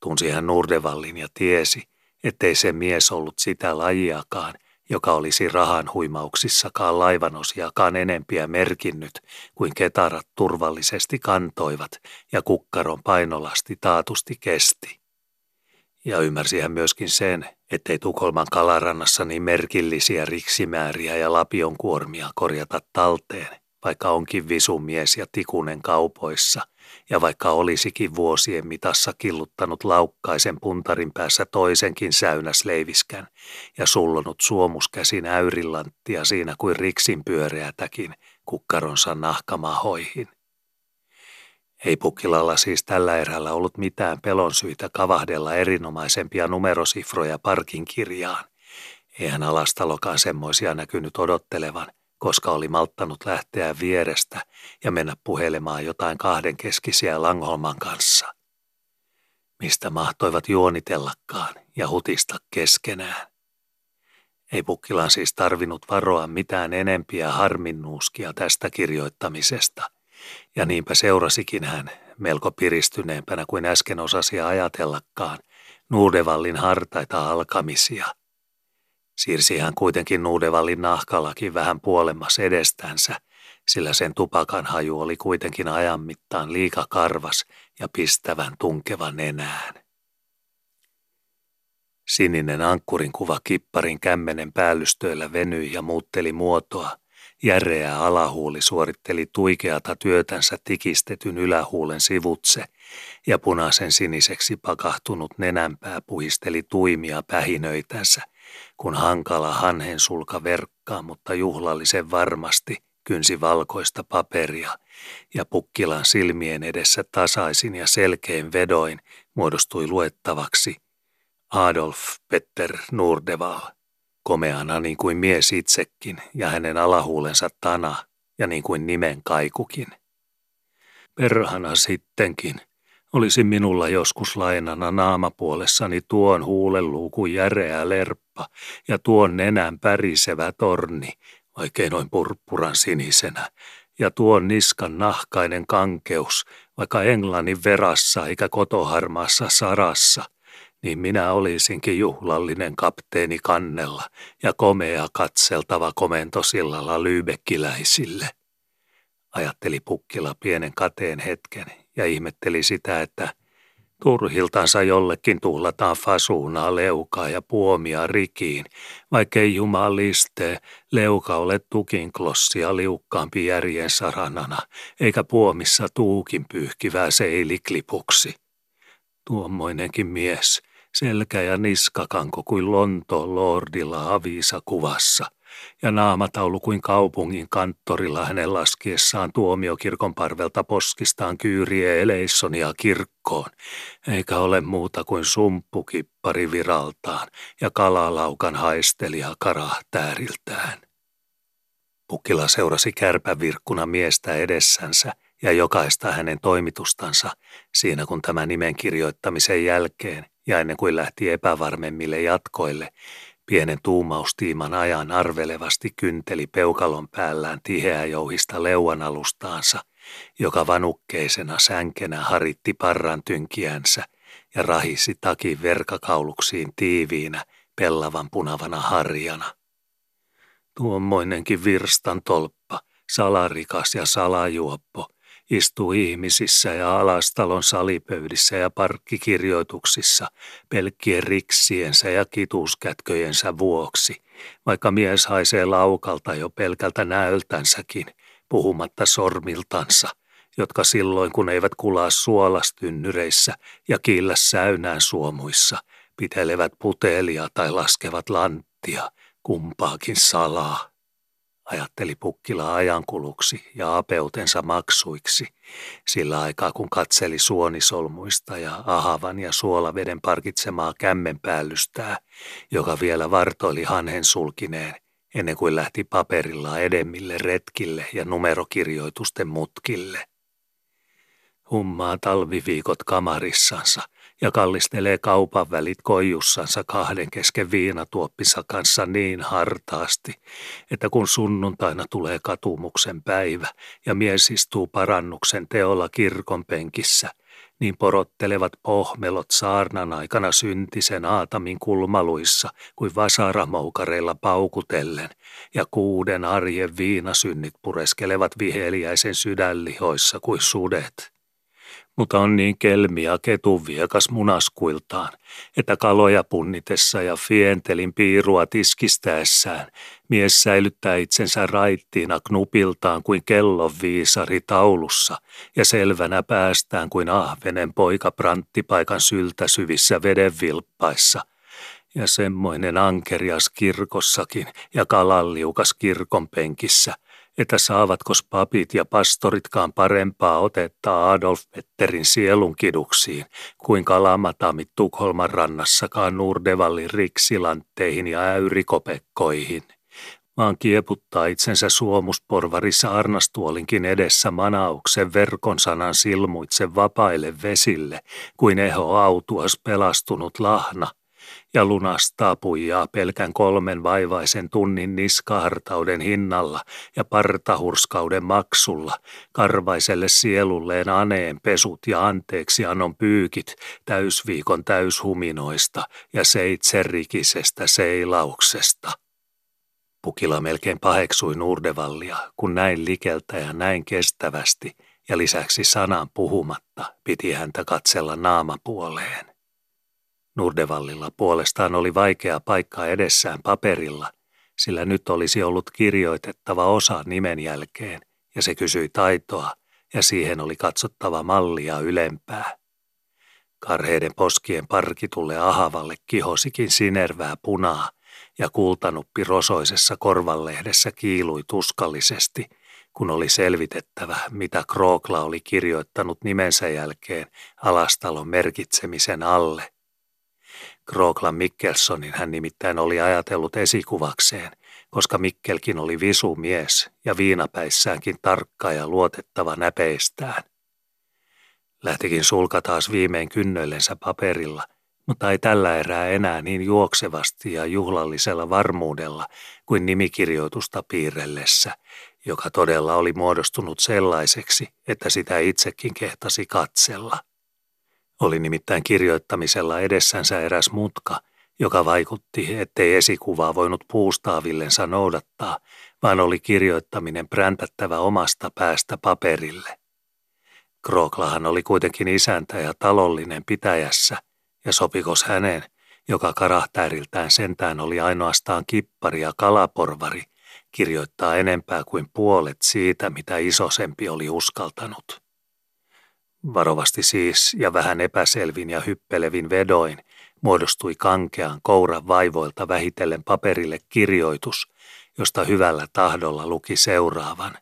Tunsi hän Nurdevallin ja tiesi, ettei se mies ollut sitä lajiakaan, joka olisi rahan huimauksissakaan laivanosiakaan enempiä merkinnyt kuin ketarat turvallisesti kantoivat ja kukkaron painolasti taatusti kesti. Ja ymmärsi hän myöskin sen, ettei Tukholman kalarannassa niin merkillisiä riksimääriä ja lapionkuormia korjata talteen, vaikka onkin visumies ja tikunen kaupoissa, ja vaikka olisikin vuosien mitassa killuttanut laukkaisen puntarin päässä toisenkin säynäsleiviskän ja sullonut suomuskäsin äyrillanttia siinä kuin riksin pyöreätäkin kukkaronsa nahkamahoihin. Ei Pukkilalla siis tällä erällä ollut mitään pelon syitä kavahdella erinomaisempia numerosifroja parkin kirjaan. Eihän alastalokaan semmoisia näkynyt odottelevan, koska oli malttanut lähteä vierestä ja mennä puhelemaan jotain kahdenkeskisiä Langholman kanssa. Mistä mahtoivat juonitellakaan ja hutista keskenään. Ei Pukkilan siis tarvinnut varoa mitään enempiä harminnuuskia tästä kirjoittamisesta – ja niinpä seurasikin hän, melko piristyneempänä kuin äsken osasi ajatellakaan, Nuudevallin hartaita alkamisia. Siirsi hän kuitenkin Nuudevallin nahkalakin vähän puolemmas edestänsä, sillä sen tupakan haju oli kuitenkin ajan mittaan liika karvas ja pistävän tunkevan enään. Sininen ankkurin kuva kipparin kämmenen päällystöillä venyi ja muutteli muotoa – Järeä alahuuli suoritteli tuikeata työtänsä tikistetyn ylähuulen sivutse, ja punaisen siniseksi pakahtunut nenänpää puhisteli tuimia pähinöitänsä, kun hankala hanhen sulka verkkaa, mutta juhlallisen varmasti kynsi valkoista paperia, ja pukkilan silmien edessä tasaisin ja selkein vedoin muodostui luettavaksi Adolf Petter Nurdeval komeana niin kuin mies itsekin ja hänen alahuulensa tana ja niin kuin nimen kaikukin. Perhana sittenkin, olisi minulla joskus lainana naamapuolessani tuon huulenluukun järeä lerppa ja tuon nenän pärisevä torni, oikein noin purppuran sinisenä, ja tuon niskan nahkainen kankeus, vaikka Englannin verassa eikä kotoharmaassa sarassa, niin minä olisinkin juhlallinen kapteeni kannella ja komea katseltava komentosillalla lyybekkiläisille. Ajatteli Pukkila pienen kateen hetken ja ihmetteli sitä, että Turhiltansa jollekin tuhlataan fasuunaa, leukaa ja puomia rikiin, vaikkei jumaliste leuka ole tukinklossia liukkaampi järjen saranana, eikä puomissa tuukin pyyhkivää seiliklipuksi. Tuommoinenkin mies, selkä ja niskakanko kuin Lontoon lordilla avisa kuvassa, ja naamataulu kuin kaupungin kanttorilla hänen laskiessaan tuomiokirkon parvelta poskistaan kyyrie Eleissonia kirkkoon, eikä ole muuta kuin sumppukippari viraltaan ja kalalaukan haistelija karahtääriltään. Pukila seurasi kärpävirkkuna miestä edessänsä ja jokaista hänen toimitustansa siinä kun tämä nimen kirjoittamisen jälkeen ja ennen kuin lähti epävarmemmille jatkoille, Pienen tuumaustiiman ajan arvelevasti kynteli peukalon päällään tiheä jouhista leuanalustaansa, joka vanukkeisena sänkenä haritti parran tynkiänsä ja rahisi takin verkakauluksiin tiiviinä pellavan punavana harjana. Tuommoinenkin virstan tolppa, salarikas ja salajuoppo, istuu ihmisissä ja alastalon salipöydissä ja parkkikirjoituksissa pelkkien riksiensä ja kituskätköjensä vuoksi, vaikka mies haisee laukalta jo pelkältä näöltänsäkin, puhumatta sormiltansa, jotka silloin kun eivät kulaa suolastynnyreissä ja kiillä säynään suomuissa, pitelevät putelia tai laskevat lanttia, kumpaakin salaa ajatteli Pukkila ajankuluksi ja apeutensa maksuiksi, sillä aikaa kun katseli suonisolmuista ja ahavan ja suolaveden parkitsemaa kämmenpäällystää, joka vielä vartoili hanhen sulkineen, ennen kuin lähti paperilla edemmille retkille ja numerokirjoitusten mutkille. Hummaa talviviikot kamarissansa – ja kallistelee kaupan välit koijussansa kahden kesken viinatuoppinsa kanssa niin hartaasti, että kun sunnuntaina tulee katumuksen päivä ja mies istuu parannuksen teolla kirkon penkissä, niin porottelevat pohmelot saarnan aikana syntisen aatamin kulmaluissa kuin vasaramoukareilla paukutellen, ja kuuden arjen viinasynnit pureskelevat viheliäisen sydänlihoissa kuin sudet mutta on niin kelmi ja ketuviekas munaskuiltaan, että kaloja punnitessa ja fientelin piirua tiskistäessään mies säilyttää itsensä raittiina knupiltaan kuin kellon viisari taulussa ja selvänä päästään kuin ahvenen poika pranttipaikan syltä syvissä vedenvilppaissa – ja semmoinen ankerias kirkossakin ja kalalliukas kirkon penkissä – että saavatko papit ja pastoritkaan parempaa otetta Adolf Petterin sielunkiduksiin kuin kalamatamit Tukholman rannassakaan Nurdevallin riksilantteihin ja äyrikopekkoihin? Vaan kieputtaa itsensä suomusporvarissa arnastuolinkin edessä manauksen verkon sanan silmuitse vapaille vesille, kuin eho autuas pelastunut lahna – ja lunastaa puijaa pelkän kolmen vaivaisen tunnin niskahartauden hinnalla ja partahurskauden maksulla, karvaiselle sielulleen aneen pesut ja anteeksi annon pyykit täysviikon täyshuminoista ja seitserikisestä seilauksesta. Pukila melkein paheksui Nurdevallia, kun näin likeltä ja näin kestävästi ja lisäksi sanan puhumatta piti häntä katsella naamapuoleen. Nurdevallilla puolestaan oli vaikea paikka edessään paperilla, sillä nyt olisi ollut kirjoitettava osa nimen jälkeen, ja se kysyi taitoa, ja siihen oli katsottava mallia ylempää. Karheiden poskien parkitulle ahavalle kihosikin sinervää punaa, ja kultanuppi rosoisessa korvanlehdessä kiilui tuskallisesti, kun oli selvitettävä, mitä Krookla oli kirjoittanut nimensä jälkeen alastalon merkitsemisen alle – Kroklan Mikkelsonin hän nimittäin oli ajatellut esikuvakseen, koska Mikkelkin oli visumies ja viinapäissäänkin tarkka ja luotettava näpeistään. Lähtikin sulka taas viimein kynnöillensä paperilla, mutta ei tällä erää enää niin juoksevasti ja juhlallisella varmuudella kuin nimikirjoitusta piirrellessä, joka todella oli muodostunut sellaiseksi, että sitä itsekin kehtasi katsella. Oli nimittäin kirjoittamisella edessänsä eräs mutka, joka vaikutti, ettei esikuvaa voinut puustaavillensa noudattaa, vaan oli kirjoittaminen präntättävä omasta päästä paperille. Krooklahan oli kuitenkin isäntä ja talollinen pitäjässä, ja sopikos hänen, joka karahtääriltään sentään oli ainoastaan kippari ja kalaporvari, kirjoittaa enempää kuin puolet siitä, mitä isosempi oli uskaltanut. Varovasti siis ja vähän epäselvin ja hyppelevin vedoin muodostui kankean kouran vaivoilta vähitellen paperille kirjoitus, josta hyvällä tahdolla luki seuraavan.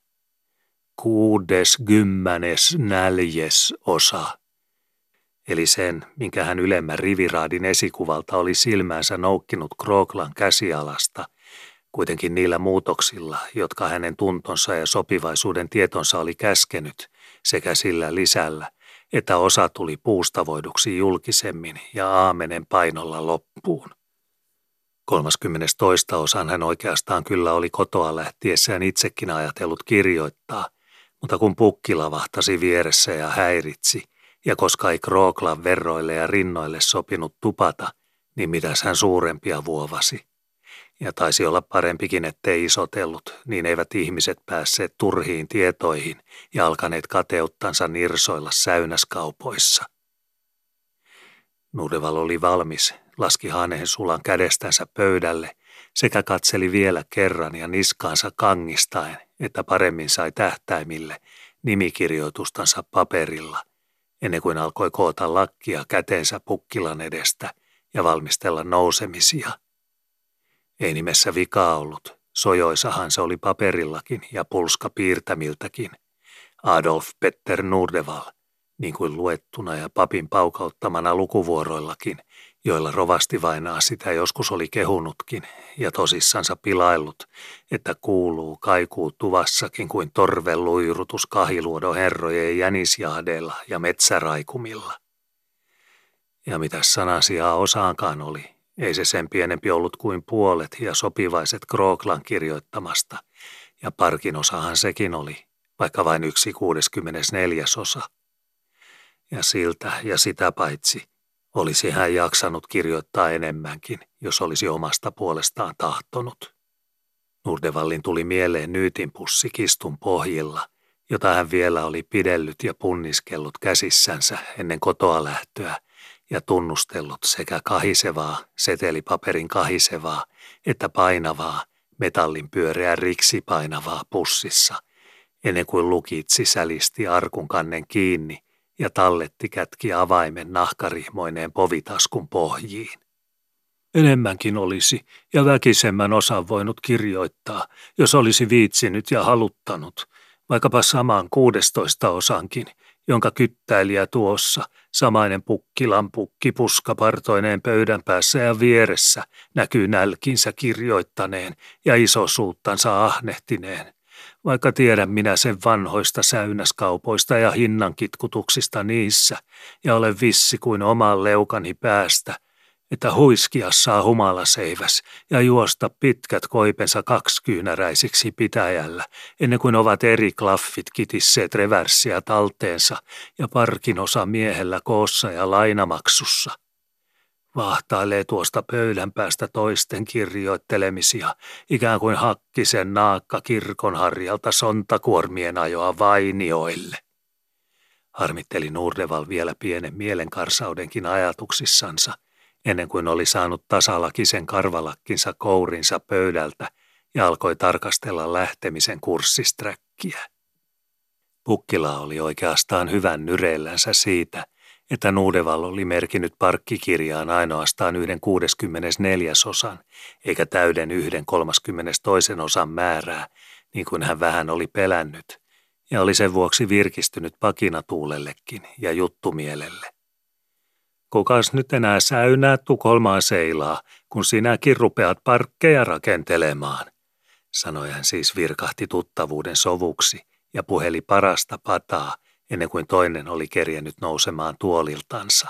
Kuudes kymmenes näljes osa. Eli sen, minkä hän ylemmän riviraadin esikuvalta oli silmäänsä noukkinut Krooklan käsialasta, kuitenkin niillä muutoksilla, jotka hänen tuntonsa ja sopivaisuuden tietonsa oli käskenyt, sekä sillä lisällä, että osa tuli puustavoiduksi julkisemmin ja aamenen painolla loppuun. 32. osan hän oikeastaan kyllä oli kotoa lähtiessään itsekin ajatellut kirjoittaa, mutta kun pukkila vahtasi vieressä ja häiritsi, ja koska ei Krooklan verroille ja rinnoille sopinut tupata, niin mitäs hän suurempia vuovasi. Ja taisi olla parempikin, ettei isotellut, niin eivät ihmiset päässeet turhiin tietoihin ja alkaneet kateuttansa nirsoilla säynäskaupoissa. Nudeval oli valmis, laski haneen sulan kädestänsä pöydälle sekä katseli vielä kerran ja niskaansa kangistaen, että paremmin sai tähtäimille nimikirjoitustansa paperilla, ennen kuin alkoi koota lakkia käteensä pukkilan edestä ja valmistella nousemisia – ei nimessä vikaa ollut. Sojoisahan se oli paperillakin ja pulska piirtämiltäkin. Adolf Petter Nurdeval, niin kuin luettuna ja papin paukauttamana lukuvuoroillakin, joilla rovasti vainaa sitä joskus oli kehunutkin ja tosissansa pilaillut, että kuuluu kaikuu tuvassakin kuin torveluirutus kahiluodon herrojen jänisjahdeilla ja metsäraikumilla. Ja mitä sanasia osaankaan oli, ei se sen pienempi ollut kuin puolet ja sopivaiset Krooklan kirjoittamasta, ja parkin osahan sekin oli, vaikka vain yksi 64 osa. Ja siltä ja sitä paitsi olisi hän jaksanut kirjoittaa enemmänkin, jos olisi omasta puolestaan tahtonut. Nurdevallin tuli mieleen nyytinpussi kistun pohjilla, jota hän vielä oli pidellyt ja punniskellut käsissänsä ennen kotoa lähtöä, ja tunnustellut sekä kahisevaa, setelipaperin kahisevaa, että painavaa, metallin pyöreä riksi painavaa pussissa, ennen kuin lukit sisälisti arkun kannen kiinni ja talletti kätki avaimen nahkarihmoineen povitaskun pohjiin. Enemmänkin olisi ja väkisemmän osan voinut kirjoittaa, jos olisi viitsinyt ja haluttanut, vaikkapa samaan kuudestoista osankin, jonka kyttäilijä tuossa, samainen pukkilan pukki puskapartoineen pöydän päässä ja vieressä, näkyy nälkinsä kirjoittaneen ja isosuuttansa ahnehtineen. Vaikka tiedän minä sen vanhoista säynäskaupoista ja hinnankitkutuksista niissä, ja olen vissi kuin oman leukani päästä, että huiskia saa humalaseiväs ja juosta pitkät koipensa kaksikyynäräisiksi pitäjällä, ennen kuin ovat eri klaffit kitisseet reverssiä talteensa ja parkin osa miehellä koossa ja lainamaksussa. Vahtailee tuosta pöydän päästä toisten kirjoittelemisia, ikään kuin hakkisen naakka kirkonharjalta sontakuormien ajoa vainioille. Harmitteli Nurdeval vielä pienen mielenkarsaudenkin ajatuksissansa – ennen kuin oli saanut tasalakisen karvalakkinsa kourinsa pöydältä ja alkoi tarkastella lähtemisen kurssisträkkiä. Pukkila oli oikeastaan hyvän nyreillänsä siitä, että Nuudeval oli merkinnyt parkkikirjaan ainoastaan yhden 64 osan, eikä täyden yhden 32 osan määrää, niin kuin hän vähän oli pelännyt, ja oli sen vuoksi virkistynyt pakinatuulellekin ja juttumielelle. Kukas nyt enää säynää Tukholmaan seilaa, kun sinäkin rupeat parkkeja rakentelemaan, sanoi hän siis virkahti tuttavuuden sovuksi ja puheli parasta pataa, ennen kuin toinen oli kerjennyt nousemaan tuoliltansa.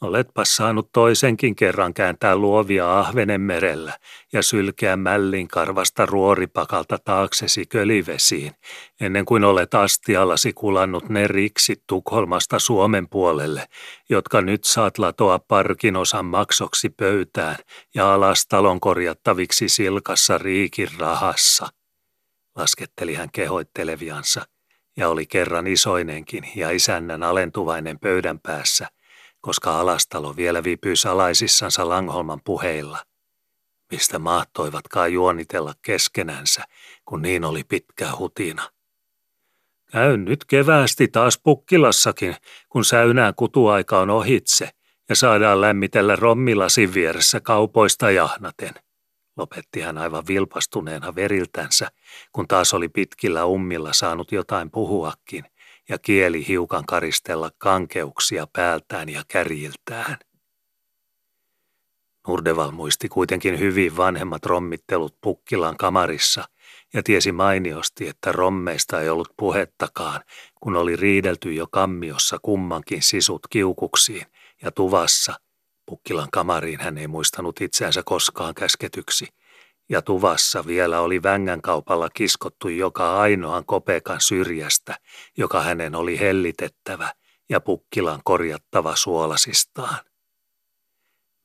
Oletpa saanut toisenkin kerran kääntää luovia Ahvenenmerellä ja sylkeä mällin karvasta ruoripakalta taaksesi kölivesiin, ennen kuin olet astiallasi kulannut ne riksit Tukholmasta Suomen puolelle, jotka nyt saat latoa parkin osan maksoksi pöytään ja alas talon korjattaviksi silkassa riikin rahassa. Lasketteli hän kehoitteleviansa ja oli kerran isoinenkin ja isännän alentuvainen pöydän päässä, koska alastalo vielä viipyi salaisissansa Langholman puheilla. Mistä mahtoivatkaan juonitella keskenänsä, kun niin oli pitkä hutina. Käyn nyt keväästi taas pukkilassakin, kun säynään kutuaika on ohitse ja saadaan lämmitellä rommilasin vieressä kaupoista jahnaten. Lopetti hän aivan vilpastuneena veriltänsä, kun taas oli pitkillä ummilla saanut jotain puhuakin ja kieli hiukan karistella kankeuksia päältään ja kärjiltään. Nurdeval muisti kuitenkin hyvin vanhemmat rommittelut Pukkilan kamarissa ja tiesi mainiosti, että rommeista ei ollut puhettakaan, kun oli riidelty jo kammiossa kummankin sisut kiukuksiin ja tuvassa. Pukkilan kamariin hän ei muistanut itseänsä koskaan käsketyksi – ja tuvassa vielä oli vängän kaupalla kiskottu joka ainoan kopekan syrjästä, joka hänen oli hellitettävä ja pukkilan korjattava suolasistaan.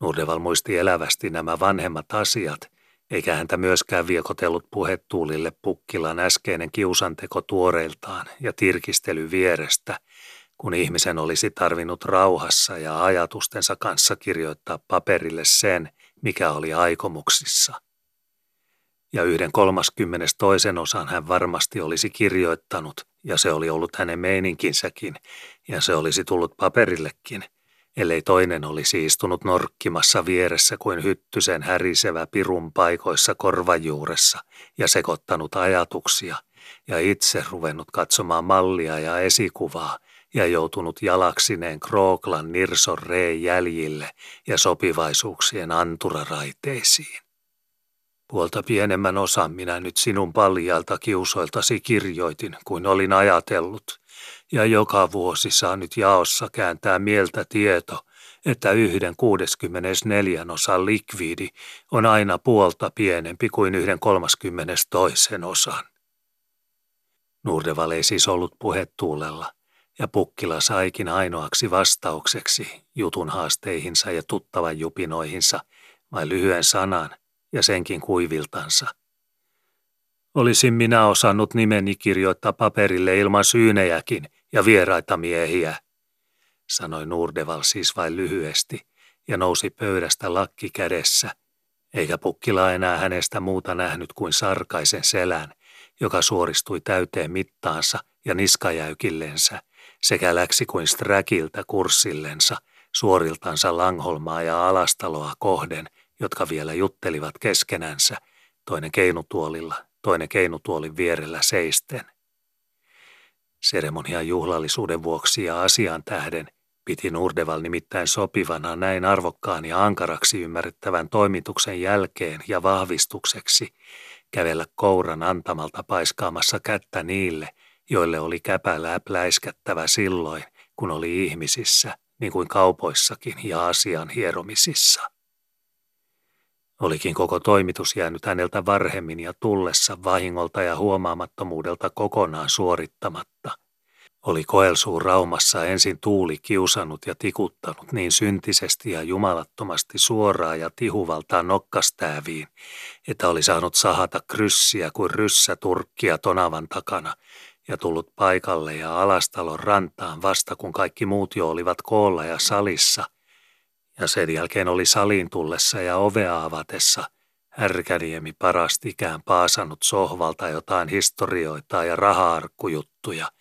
Nurdeval muisti elävästi nämä vanhemmat asiat, eikä häntä myöskään viekotellut puhetuulille pukkilan äskeinen kiusanteko tuoreiltaan ja tirkistely vierestä, kun ihmisen olisi tarvinnut rauhassa ja ajatustensa kanssa kirjoittaa paperille sen, mikä oli aikomuksissa ja yhden kolmaskymmenes toisen osan hän varmasti olisi kirjoittanut, ja se oli ollut hänen meininkinsäkin, ja se olisi tullut paperillekin, ellei toinen olisi istunut norkkimassa vieressä kuin hyttysen härisevä pirun paikoissa korvajuuressa ja sekoittanut ajatuksia, ja itse ruvennut katsomaan mallia ja esikuvaa, ja joutunut jalaksineen Krooklan Nirson reen jäljille ja sopivaisuuksien anturaraiteisiin. Puolta pienemmän osan minä nyt sinun paljalta kiusoiltasi kirjoitin, kuin olin ajatellut, ja joka vuosi saa nyt jaossa kääntää mieltä tieto, että yhden 64 osan likviidi on aina puolta pienempi kuin yhden 32 osan. Nurdeval ei siis ollut puhetuulella, ja Pukkila saikin ainoaksi vastaukseksi jutun haasteihinsa ja tuttavan jupinoihinsa vain lyhyen sanan, ja senkin kuiviltansa. Olisin minä osannut nimeni kirjoittaa paperille ilman syynejäkin ja vieraita miehiä, sanoi Nurdeval siis vain lyhyesti ja nousi pöydästä lakki kädessä, eikä pukkila enää hänestä muuta nähnyt kuin sarkaisen selän, joka suoristui täyteen mittaansa ja niskajäykillensä, sekä läksi kuin sträkiltä kurssillensa, suoriltansa Langholmaa ja Alastaloa kohden – jotka vielä juttelivat keskenänsä, toinen keinutuolilla, toinen keinutuolin vierellä seisten. Seremonian juhlallisuuden vuoksi ja asian tähden piti Nurdeval nimittäin sopivana näin arvokkaan ja ankaraksi ymmärrettävän toimituksen jälkeen ja vahvistukseksi kävellä kouran antamalta paiskaamassa kättä niille, joille oli käpä läpläiskättävä silloin, kun oli ihmisissä, niin kuin kaupoissakin ja asian hieromisissa. Olikin koko toimitus jäänyt häneltä varhemmin ja tullessa vahingolta ja huomaamattomuudelta kokonaan suorittamatta. Oli koelsuu Raumassa ensin tuuli kiusannut ja tikuttanut niin syntisesti ja jumalattomasti suoraa ja tihuvaltaan nokkastääviin, että oli saanut sahata kryssiä kuin ryssä turkkia tonavan takana ja tullut paikalle ja alastalon rantaan vasta kun kaikki muut jo olivat koolla ja salissa – ja sen jälkeen oli saliin tullessa ja ovea avatessa Härkäniemi parastikään paasannut sohvalta jotain historioita ja raha-arkkujuttuja,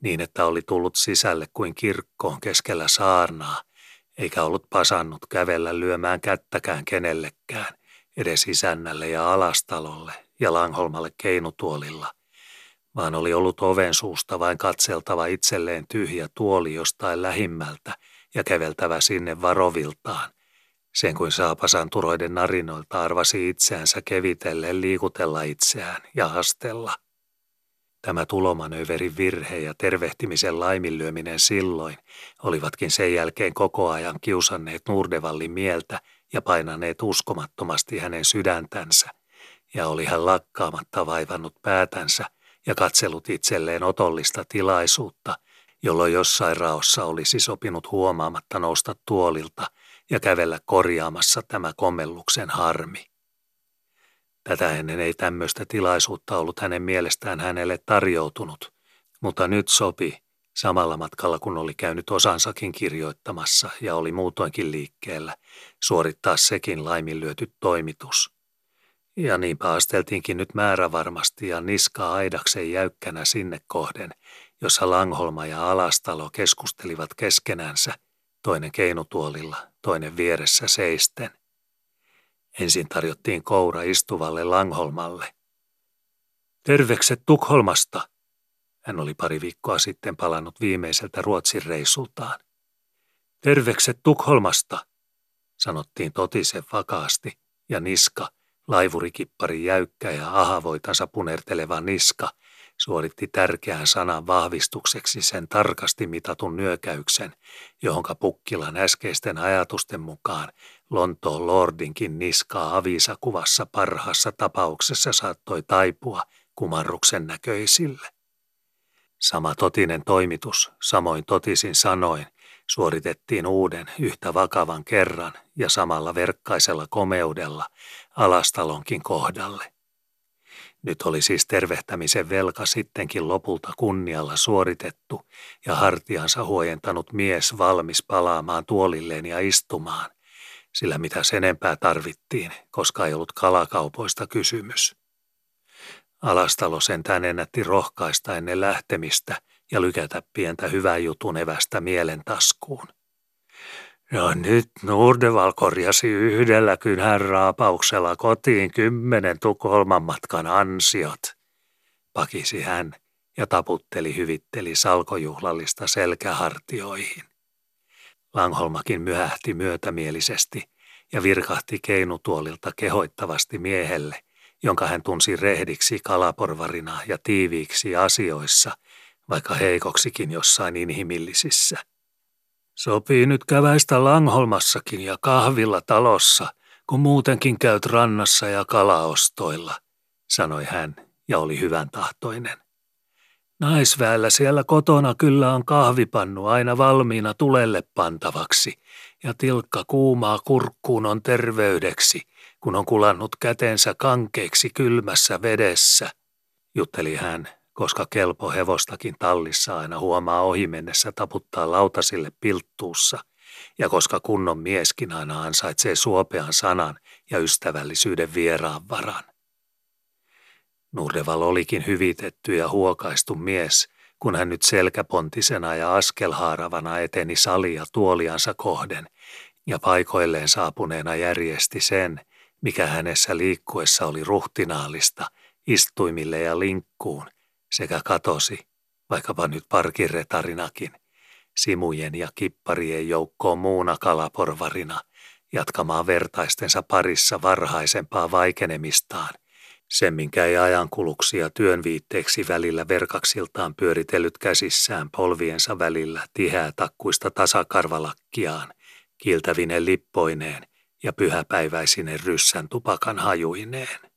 niin että oli tullut sisälle kuin kirkkoon keskellä saarnaa, eikä ollut pasannut kävellä lyömään kättäkään kenellekään, edes isännälle ja alastalolle ja Langholmalle keinutuolilla, vaan oli ollut oven suusta vain katseltava itselleen tyhjä tuoli jostain lähimmältä – ja käveltävä sinne varoviltaan. Sen kuin saapasan turoiden narinoilta arvasi itseänsä kevitellen liikutella itseään ja hastella. Tämä tulomanööverin virhe ja tervehtimisen laiminlyöminen silloin olivatkin sen jälkeen koko ajan kiusanneet Nurdevallin mieltä ja painaneet uskomattomasti hänen sydäntänsä, ja oli hän lakkaamatta vaivannut päätänsä ja katsellut itselleen otollista tilaisuutta, jolloin jossain raossa olisi sopinut huomaamatta nousta tuolilta ja kävellä korjaamassa tämä kommelluksen harmi. Tätä ennen ei tämmöistä tilaisuutta ollut hänen mielestään hänelle tarjoutunut, mutta nyt sopi, samalla matkalla kun oli käynyt osansakin kirjoittamassa ja oli muutoinkin liikkeellä, suorittaa sekin laiminlyöty toimitus. Ja niinpä asteltiinkin nyt määrävarmasti ja niska aidaksen jäykkänä sinne kohden, jossa Langholma ja Alastalo keskustelivat keskenänsä, toinen keinutuolilla, toinen vieressä seisten. Ensin tarjottiin koura istuvalle Langholmalle. Tervekset Tukholmasta! Hän oli pari viikkoa sitten palannut viimeiseltä Ruotsin reissultaan. Tervekset Tukholmasta, sanottiin totisen vakaasti, ja niska, laivurikippari jäykkä ja ahavoitansa punerteleva niska, suoritti tärkeän sanan vahvistukseksi sen tarkasti mitatun nyökäyksen, johonka Pukkilan äskeisten ajatusten mukaan Lontoon Lordinkin niskaa avisakuvassa parhaassa tapauksessa saattoi taipua kumarruksen näköisille. Sama totinen toimitus, samoin totisin sanoin, suoritettiin uuden yhtä vakavan kerran ja samalla verkkaisella komeudella alastalonkin kohdalle. Nyt oli siis tervehtämisen velka sittenkin lopulta kunnialla suoritettu ja hartiansa huojentanut mies valmis palaamaan tuolilleen ja istumaan, sillä mitä sen enempää tarvittiin, koska ei ollut kalakaupoista kysymys. Alastalo sentään ennätti rohkaista ennen lähtemistä ja lykätä pientä hyvän jutun evästä mielen taskuun. Ja nyt Nurdeval korjasi yhdellä kynhän raapauksella kotiin kymmenen Tukholman matkan ansiot, pakisi hän ja taputteli hyvitteli salkojuhlallista selkähartioihin. Langholmakin myöhähti myötämielisesti ja virkahti keinutuolilta kehoittavasti miehelle, jonka hän tunsi rehdiksi kalaporvarina ja tiiviiksi asioissa, vaikka heikoksikin jossain inhimillisissä. Sopii nyt käväistä Langholmassakin ja kahvilla talossa, kun muutenkin käyt rannassa ja kalaostoilla, sanoi hän ja oli hyvän tahtoinen. Naisväellä siellä kotona kyllä on kahvipannu aina valmiina tulelle pantavaksi, ja tilkka kuumaa kurkkuun on terveydeksi, kun on kulannut kätensä kankeiksi kylmässä vedessä, jutteli hän koska kelpo hevostakin tallissa aina huomaa ohimennessä taputtaa lautasille pilttuussa, ja koska kunnon mieskin aina ansaitsee suopean sanan ja ystävällisyyden vieraan varan. Nurdeval olikin hyvitetty ja huokaistu mies, kun hän nyt selkäpontisena ja askelhaaravana eteni salia tuoliansa kohden ja paikoilleen saapuneena järjesti sen, mikä hänessä liikkuessa oli ruhtinaallista, istuimille ja linkkuun – sekä katosi, vaikkapa nyt parkiretarinakin, simujen ja kipparien joukkoon muuna kalaporvarina, jatkamaan vertaistensa parissa varhaisempaa vaikenemistaan, sen minkä ei ajankuluksi ja työn viitteeksi välillä verkaksiltaan pyöritellyt käsissään polviensa välillä tiheä takkuista tasakarvalakkiaan, kiiltävinen lippoineen ja pyhäpäiväisinen ryssän tupakan hajuineen.